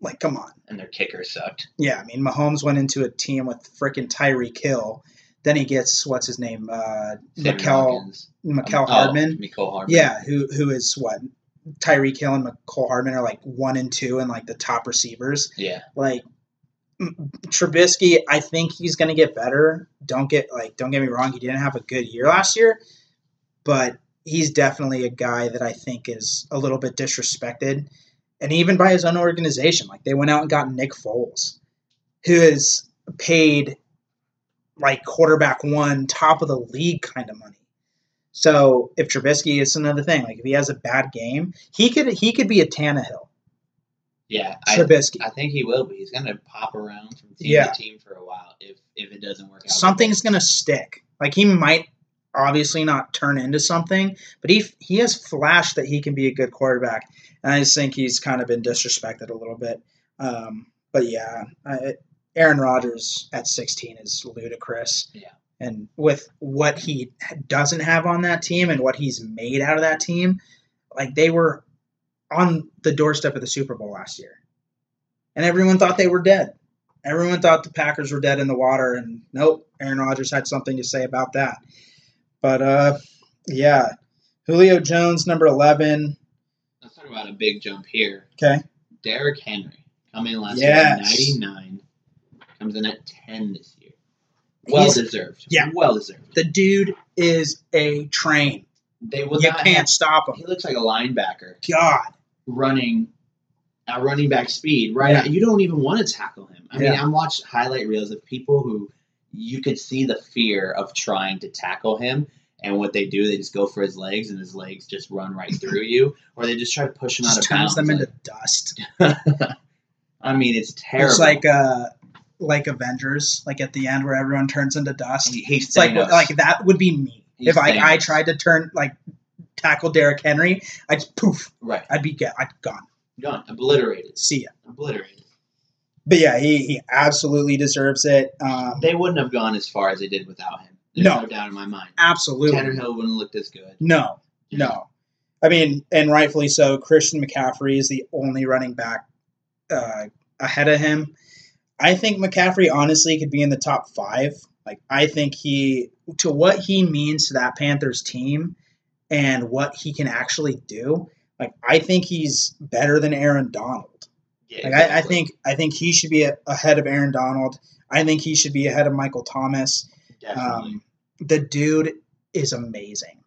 A: Like, come on.
B: And their kicker sucked.
A: Yeah, I mean, Mahomes went into a team with freaking Tyreek Hill. Then he gets what's his name, uh, Mecole
B: Um, oh,
A: Hardman.
B: Mecole Hardman.
A: Yeah, who who is what Tyreek Hill and Mecole Hardman are like one and two and like the top receivers.
B: Yeah.
A: Like Trubisky, I think he's going to get better. Don't get like don't get me wrong, he didn't have a good year last year, but he's definitely a guy that I think is a little bit disrespected, and even by his own organization. Like they went out and got Nick Foles, who is paid like quarterback one, top of the league kind of money. So if Trubisky is another thing, like if he has a bad game, he could he could be a Tannehill.
B: Yeah. I,
A: Trubisky.
B: I think he will be. He's going to pop around from team
A: Yeah.
B: to team for a while if, if it doesn't work out.
A: something's gonna stick. Like he might obviously not turn into something, but he he has flashed that he can be a good quarterback, and I just think he's kind of been disrespected a little bit. Um, but yeah, I, Aaron Rodgers at 16 is ludicrous.
B: Yeah.
A: And with what he doesn't have on that team and what he's made out of that team, like they were on the doorstep of the Super Bowl last year. And everyone thought they were dead. Everyone thought the Packers were dead in the water, and nope, Aaron Rodgers had something to say about that. But uh, yeah, Julio Jones, number
B: 11 about a big jump here.
A: Okay,
B: Derrick Henry coming in last
A: Yes.
B: year at 99, comes in at 10 this year. Well
A: He's-
B: deserved.
A: yeah.
B: Well deserved.
A: the dude is a train.
B: They will
A: you can't
B: have-
A: stop him.
B: he looks like a linebacker
A: God,
B: running at running back speed. Right,
A: Yeah.
B: you don't even want to tackle him. I mean, I'm watching highlight reels of people who you could see the fear of trying to tackle him. And what they do, they just go for his legs, and his legs just run right through you, <laughs> or they just try to push him out
A: just
B: of
A: turns
B: bounds.
A: them into dust. <laughs>
B: I mean, it's terrible.
A: It's like uh, like Avengers, like at the end where everyone turns into dust.
B: He- he's
A: It's like like that would be me
B: He's
A: if I, I tried to turn like tackle Derrick Henry. I'd just poof,
B: right,
A: I'd be get, I'd gone.
B: gone, obliterated,
A: See ya.
B: obliterated.
A: But yeah, he, he absolutely deserves it. Um,
B: They wouldn't have gone as far as they did without him.
A: No.
B: no, doubt in my mind.
A: absolutely.
B: Tannehill wouldn't looked as good.
A: No, no. I mean, and rightfully so. Christian McCaffrey is the only running back uh, ahead of him. I think McCaffrey honestly could be in the top five. Like, I think he, to what he means to that Panthers team, and what he can actually do, like I think he's better than Aaron Donald.
B: Yeah,
A: Like I, I think I think he should be a, ahead of Aaron Donald. I think he should be ahead of Michael Thomas.
B: Definitely.
A: Um, the dude is amazing.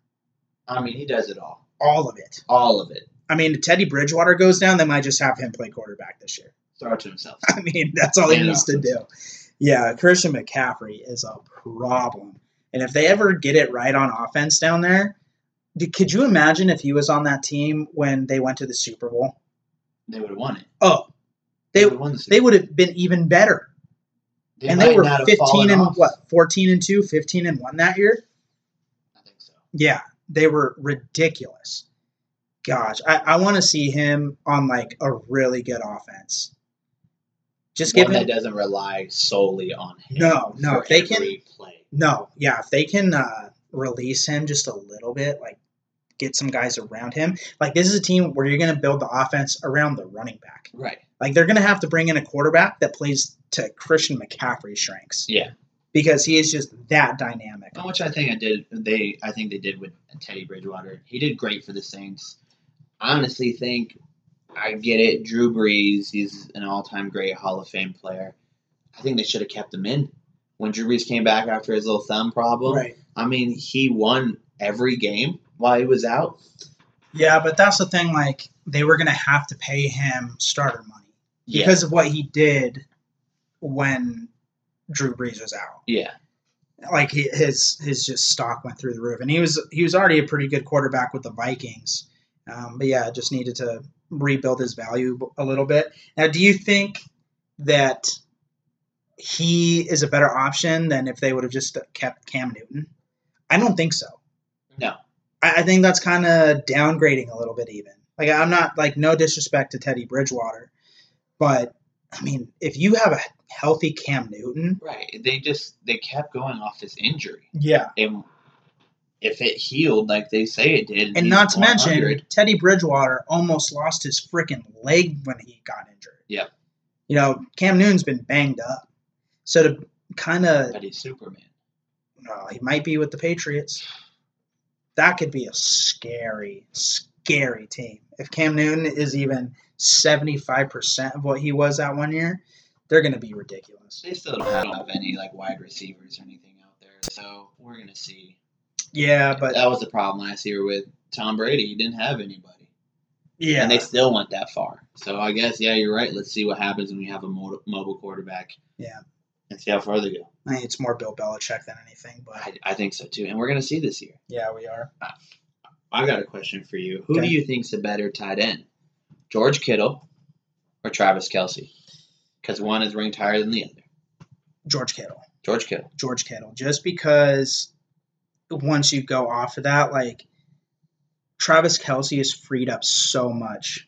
B: I mean, he does it all,
A: All of it.
B: all of it.
A: I mean, if Teddy Bridgewater goes down, they might just have him play quarterback this year.
B: Throw it to himself. <laughs>
A: I mean, that's all he needs to do. Yeah, Christian McCaffrey is a problem. And if they ever get it right on offense down there, could you imagine if he was on that team when they went to the Super Bowl?
B: They would have won it.
A: Oh, they
B: would've the
A: they would have been even better.
B: They
A: and they were 15 and
B: off.
A: what? 14 and 2, 15 and 1 that year?
B: I think so.
A: Yeah, they were ridiculous. Gosh, I, I want to see him on like a really good offense. Just give him
B: that doesn't rely solely on him.
A: No, no,
B: for
A: they can-
B: play.
A: No, yeah, if they can uh, release him just a little bit, like get some guys around him. Like this is a team where you're going to build the offense around the running back.
B: Right.
A: Like they're going to have to bring in a quarterback that plays to Christian McCaffrey's strengths
B: Yeah.
A: because he is just that dynamic.
B: Which I think I did. They I think they did with Teddy Bridgewater. He did great for the Saints. I honestly think I get it. Drew Brees, he's an all-time great Hall of Fame player. I think they should have kept him in when Drew Brees came back after his little thumb problem.
A: Right.
B: I mean, he won every game while he was out.
A: Yeah, but that's the thing. Like they were going to have to pay him starter money
B: Yeah.
A: because of what he did when Drew Brees was out.
B: yeah.
A: like his his just stock went through the roof, and he was he was already a pretty good quarterback with the Vikings, um, but yeah, just needed to rebuild his value a little bit. Now, do you think that he is a better option than if they would have just kept Cam Newton? I don't think so.
B: No.
A: I, I think that's kind of downgrading a little bit, even. Like I'm not like no disrespect to Teddy Bridgewater, but I mean, if you have a healthy Cam Newton,
B: Right. They just they kept going off his injury,
A: yeah.
B: and if it healed like they say it did,
A: And not to mention, Teddy Bridgewater almost lost his freaking leg when he got injured.
B: Yeah,
A: You know, Cam Newton's been banged up. So to kind of,
B: but he's Superman.
A: uh, he might be with the Patriots. That could be a scary, scary team. If Cam Newton is even 75% of what he was that one year, they're going to be ridiculous.
B: They still don't have any like wide receivers or anything out there, so we're gonna see.
A: Yeah, but
B: that was the problem last year with Tom Brady. He didn't have anybody,
A: yeah.
B: and they still went that far. So I guess yeah, you're right. Let's see what happens when we have a mo- mobile quarterback.
A: Yeah.
B: And see how far they go.
A: I think it's more Bill Belichick than anything, but
B: I, I think so too, and we're gonna see this year.
A: yeah, we are.
B: Uh, I've got a question for you. Who
A: Okay.
B: do you think's a better tight end, George Kittle or Travis Kelce? Because one is ranked higher than the other.
A: George Kittle.
B: George Kittle.
A: George Kittle just because once you go off of that, like Travis Kelce is freed up so much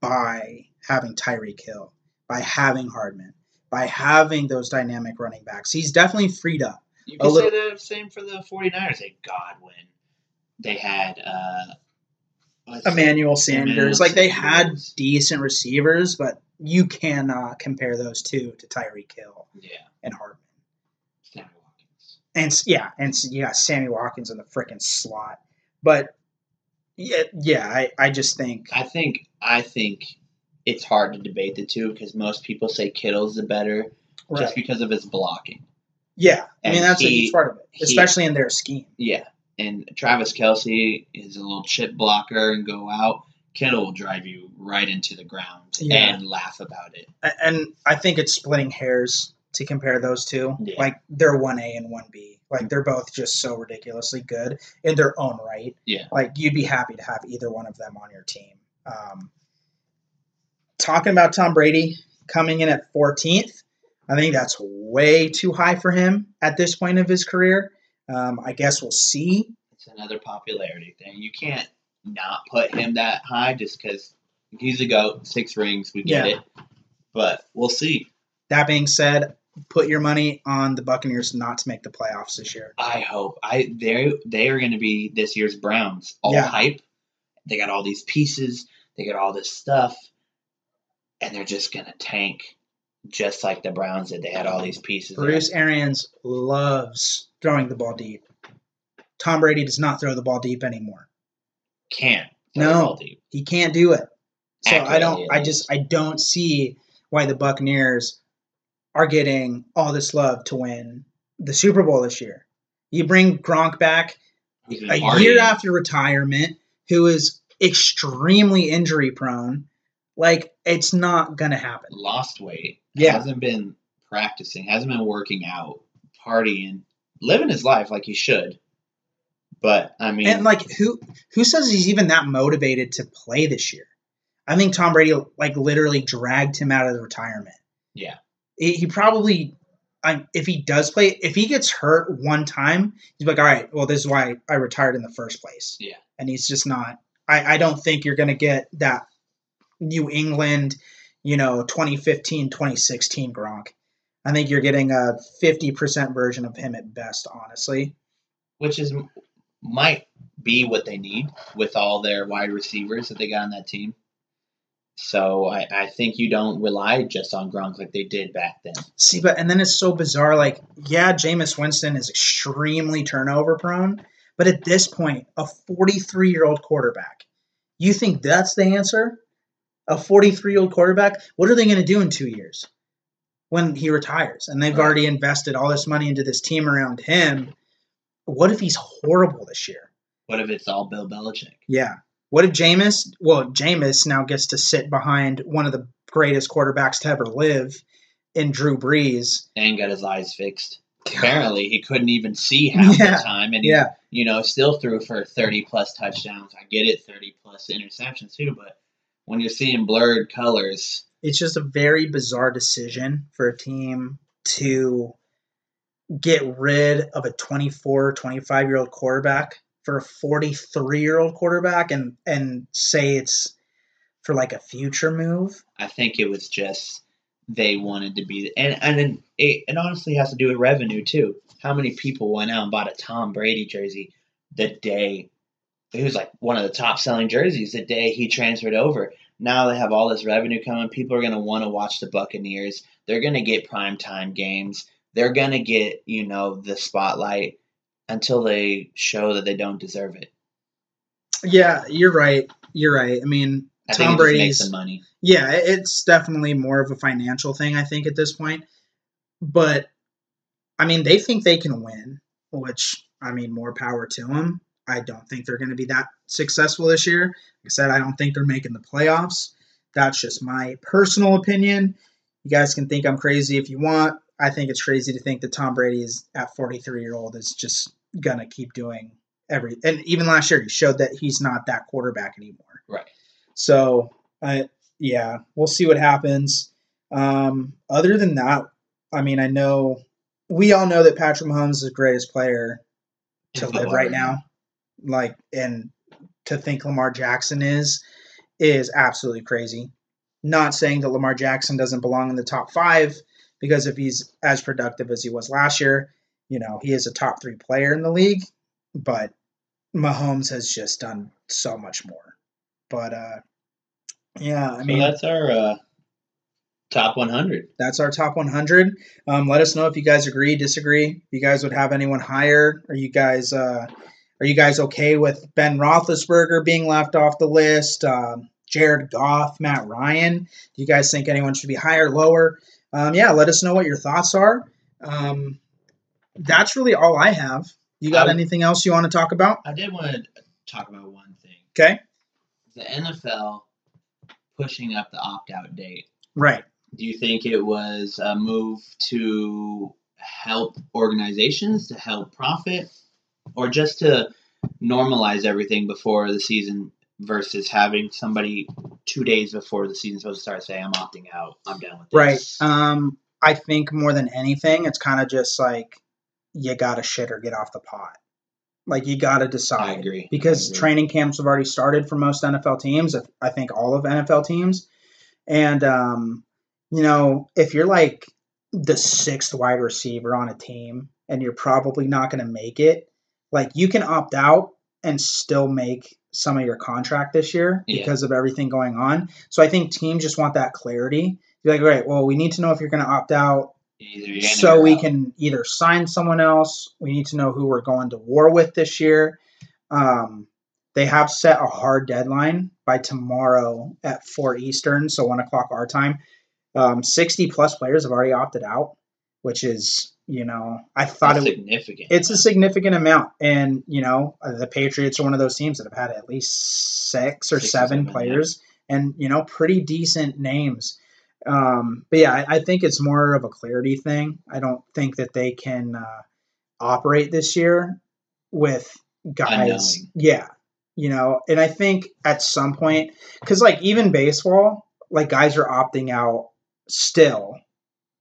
A: by having Tyreek Hill, by having Hardman, by having those dynamic running backs. He's definitely freed up.
B: You could
A: little-
B: say the same for the 49ers. They Godwin. They had uh
A: Emmanuel Sanders,
B: Emmanuel
A: like they had decent receivers, but you cannot compare those two to Tyreek Hill
B: Yeah.
A: and Hardman.
B: Sammy Watkins.
A: And yeah, and you got Sammy Watkins in the freaking slot. But yeah, yeah, I, I just think
B: I think I think it's hard to debate the two because most people say Kittle's the better
A: right.
B: just because of his blocking.
A: Yeah, I mean
B: And
A: that's a huge part of it,
B: he-
A: especially in their scheme.
B: Yeah. And Travis Kelce is a little chip blocker and go out. Kittle will drive you right into the ground
A: Yeah.
B: and laugh about it.
A: And I think it's splitting hairs to compare those two.
B: Yeah.
A: Like they're one A and one B. Like they're both just so ridiculously good in their own right.
B: Yeah.
A: Like you'd be happy to have either one of them on your team. Um, talking about Tom Brady coming in at 14th, I think that's way too high for him at this point of his career. Um, I guess we'll see.
B: It's another popularity thing. You can't not put him that high just because he's a goat. Six rings, we get
A: Yeah.
B: it. But we'll see.
A: That being said, put your money on the Buccaneers not to make the playoffs this year.
B: I hope. I they they are going to be this year's Browns. All
A: Yeah.
B: hype. They got all these pieces. They got all this stuff, and they're just going to tank, just like the Browns did. They had all these pieces. there.
A: Bruce Arians loves throwing the ball deep. Tom Brady does not throw the ball deep anymore.
B: Can't. throw
A: No.
B: the ball deep.
A: He can't do it. So I don't. I just. I don't see why the Buccaneers are getting all this love to win the Super Bowl this year. You bring Gronk back a
B: partying.
A: year after retirement, who is extremely injury prone. Like it's not gonna happen.
B: lost weight.
A: Yeah.
B: Hasn't been practicing, hasn't been working out, partying, living his life like he should. But I mean,
A: And like who who says he's even that motivated to play this year? I think Tom Brady like literally dragged him out of the retirement.
B: Yeah.
A: He, he probably I, if he does play, if he gets hurt one time, he's like, all right, well, this is why I retired in the first place.
B: Yeah.
A: And he's just not. I, I don't think you're going to get that New England, you know, 2015, 2016 Gronk. I think you're getting a 50% version of him at best, honestly.
B: which is might be what they need with all their wide receivers that they got on that team. So I, I think you don't rely just on Gronk like they did back then.
A: See, but and then it's so bizarre. Like, yeah, Jameis Winston is extremely turnover prone, but at this point, a 43 year old quarterback, you think that's the answer? A 43 year old quarterback? What are they going to do in two years when he retires? And they've
B: Right.
A: already invested all this money into this team around him. What if he's horrible this year?
B: What if it's all Bill Belichick?
A: Yeah. What if Jameis? Well, Jameis now gets to sit behind one of the greatest quarterbacks to ever live in Drew Brees.
B: And got his eyes fixed. Apparently, he couldn't even see half
A: Yeah.
B: the time, and he,
A: Yeah.
B: you know, still threw for thirty plus touchdowns. I get it, thirty plus interceptions too, but when you're seeing blurred colors,
A: it's just a very bizarre decision for a team to get rid of a 24 25 year old quarterback for a 43 year old quarterback and and say it's for like a future move
B: I think it was just they wanted to be, and and then it, it honestly has to do with revenue too. How many people went out and bought a Tom Brady jersey the day it was like one of the top selling jerseys the day he transferred over? Now they have all this revenue coming. People are going to want to watch the Buccaneers. They're going to get primetime games. They're going to get you know the spotlight until they show that they don't deserve it.
A: yeah you're right you're right i mean
B: I
A: Tom Brady's-
B: money.
A: yeah it's definitely more of a financial thing i think at this point but i mean they think they can win which i mean more power to them i don't think they're going to be that successful this year like i said i don't think they're making the playoffs that's just my personal opinion you guys can think i'm crazy if you want i think it's crazy to think that tom brady is at 43 year old is just going to keep doing every and even last year he showed that he's not that quarterback anymore
B: Right.
A: so I, yeah, we'll see what happens. Um, other than that, I mean, I know we all know that Patrick Mahomes is the greatest player to <laughs> live right
B: right
A: now. Like, and to think Lamar Jackson is is absolutely crazy. Not saying that Lamar Jackson doesn't belong in the top five because if he's as productive as he was last year, you know, he is a top three player in the league. But Mahomes has just done so much more. But uh, yeah, I
B: So
A: mean,
B: that's our uh, top 100.
A: that's our top 100. Um, let us know if you guys agree, disagree. If you guys would have anyone higher. Are you guys uh, are you guys okay with Ben Roethlisberger being left off the list? Um, Jared Goff, Matt Ryan. Do you guys think anyone should be higher, lower? Um, yeah, let us know what your thoughts are. Um, that's really all I have. You got
B: I-
A: anything else you want to talk about?
B: I did want to talk about one thing.
A: Okay,
B: The NFL pushing up the opt out date.
A: right.
B: Do you think it was a move to help organizations, to help profit, or just to normalize everything before the season versus having somebody two days before the season's supposed to start say, I'm opting out, I'm done with this?
A: Right. Um, I think more than anything, it's kind of just like you gotta shit or get off the pot. Like you gotta decide.
B: I agree.
A: Because
B: I agree.
A: training camps have already started for most NFL teams. if- I think all of NFL teams. And um, you know, if you're like the sixth wide receiver on a team and you're probably not going to make it, like you can opt out and still make some of your contract this year
B: Yeah.
A: because of everything going on. So I think teams just want that clarity. You're like, all right, well, we need to know if you're going to opt out so we
B: out.
A: can either sign someone else. We need to know who we're going to war with this year. Um, they have set a hard deadline by tomorrow at four Eastern, so one o'clock our time. Um, Sixty plus players have already opted out, which is you know I thought
B: That's
A: it.
B: significant.
A: It's a significant amount, and you know the Patriots are one of those teams that have had at least six or
B: Six
A: seven
B: seven, yeah.
A: players, and you know pretty decent names. Um, but yeah, I, I think it's more of a clarity thing. I don't think that they can uh, operate this year with guys. Yeah, you know, and I think at some point, because like even baseball, like guys are opting out still,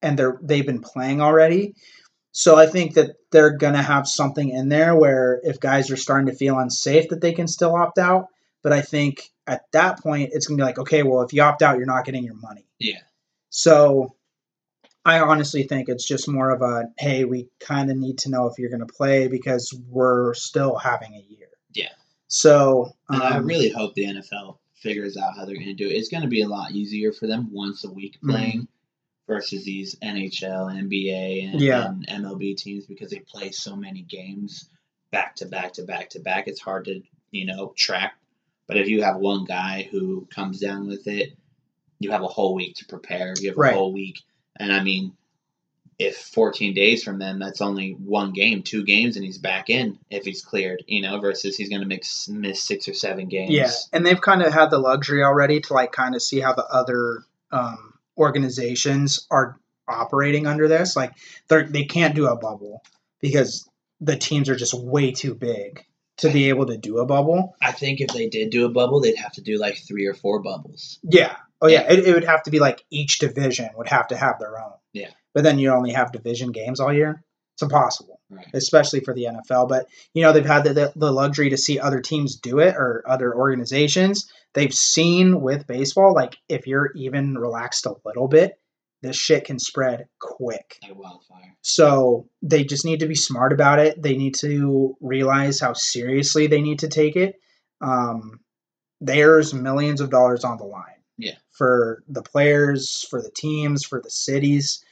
A: and they're they've been playing already. So I think that they're gonna have something in there where if guys are starting to feel unsafe, that they can still opt out. But I think at that point, it's gonna be like, okay, well, if you opt out, you're not getting your money.
B: Yeah.
A: So I honestly think it's just more of a hey, we kind of need to know if you're going to play because we're still having a year.
B: Yeah.
A: So
B: And I
A: um,
B: really hope the NFL figures out how they're going to do it. It's going to be a lot easier for them once a week
A: Mm-hmm.
B: Versus these NHL, NBA, and,
A: Yeah.
B: and MLB teams because they play so many games back to back to back to back. It's hard to you know track. But if you have one guy who comes down with it, you have a whole week to prepare. You have a
A: Right.
B: whole week, and I mean. If 14 days from then, that's only one game, two games, and he's back in if he's cleared, you know, versus he's going to miss, miss six or seven games.
A: yeah, and they've kind of had the luxury already to like kind of see how the other um, organizations are operating under this. Like they they can't do a bubble because the teams are just way too big to be able to do a bubble.
B: I think if they did do a bubble, they'd have to do like three or four bubbles.
A: Yeah. Oh yeah. It, it would have to be like each division would have to have their own.
B: Yeah.
A: But then you only have division games all year. It's impossible,
B: Right.
A: especially for the NFL. But you know they've had the, the, luxury to see other teams do it or other organizations. They've seen with baseball, like if you're even relaxed a little bit, this shit can spread quick.
B: Like wildfire.
A: So they just need to be smart about it. They need to realize how seriously they need to take it. Um, there's millions of dollars on the line.
B: Yeah.
A: For the players, for the teams, for the cities.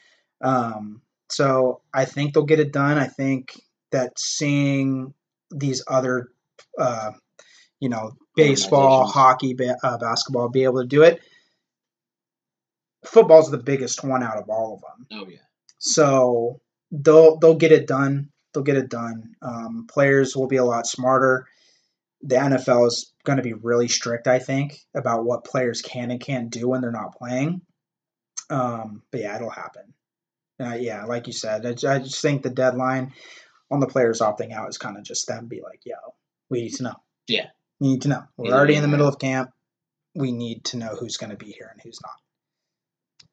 A: Um, so I think they'll get it done. I think that seeing these other, uh, you know, baseball, hockey, ba- uh, basketball be able to do it. Football's the biggest one out of all of them.
B: Oh yeah.
A: So they'll they'll get it done. They'll get it done. Um, players will be a lot smarter. The NFL is going to be really strict, I think, about what players can and can't do when they're not playing. Um, but yeah, it'll happen. Uh, yeah, like you said, I, I just think the deadline on the players opting out is kind of just them be like, "Yo, we need to know.
B: Yeah.
A: we need to know. We're
B: Either
A: already in the middle of camp. We need to know who's going to be here and who's not."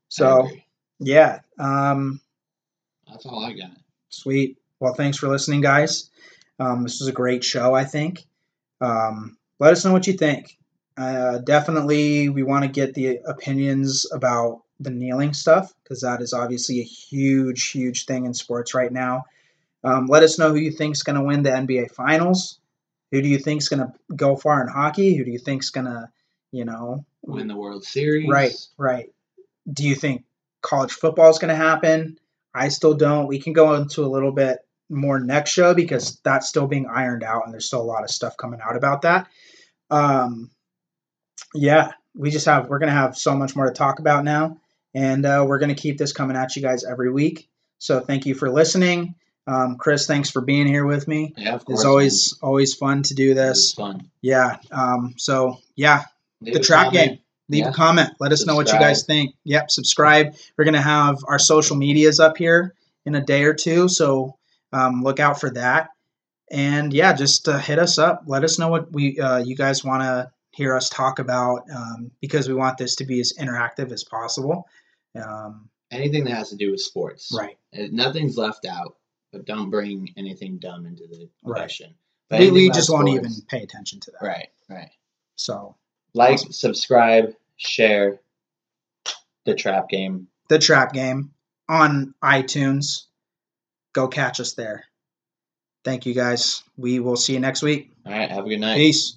A: So yeah, um,
B: that's all I got.
A: Sweet. Well, thanks for listening, guys. Um, this was a great show, I think. Um, let us know what you think. Uh, definitely, we want to get the opinions about the kneeling stuff because that is obviously a huge, huge thing in sports right now. Um, let us know who you think is going to win the NBA Finals. Who do you think is going to go far in hockey? Who do you think is going to, you know,
B: Win the World Series.
A: Right, right. Do you think college football is going to happen? I still don't. We can go into a little bit more next show because that's still being ironed out and there's still a lot of stuff coming out about that. Um, yeah, we just have, we're going to have so much more to talk about now. And uh, we're going to keep this coming at you guys every week. So thank you for listening. Um, Chris, thanks for being here with me.
B: Yeah, of course.
A: It's always always fun to do
B: man.
A: This.
B: fun.
A: Yeah. Um, so yeah,
B: Leave
A: the trap game. Leave
B: Yeah.
A: a comment. Let us know what you guys think. Yep, subscribe. We're gonna have our social medias up here in a day or two, so um, look out for that. And yeah, just uh, hit us up. Let us know what we uh, you guys want to hear us talk about um, because we want this to be as interactive as possible. Um,
B: Anything that has to do with sports.
A: right.
B: Nothing's left out, but don't bring anything dumb into the
A: Right.
B: question. But
A: We, we just won't
B: sports-
A: even pay attention to that.
B: Right, right.
A: So
B: Like,
A: Awesome.
B: subscribe, share the trap game.
A: the trap game on iTunes. Go catch us there. Thank you guys. We will see you next week.
B: All right, have a good night.
A: Peace.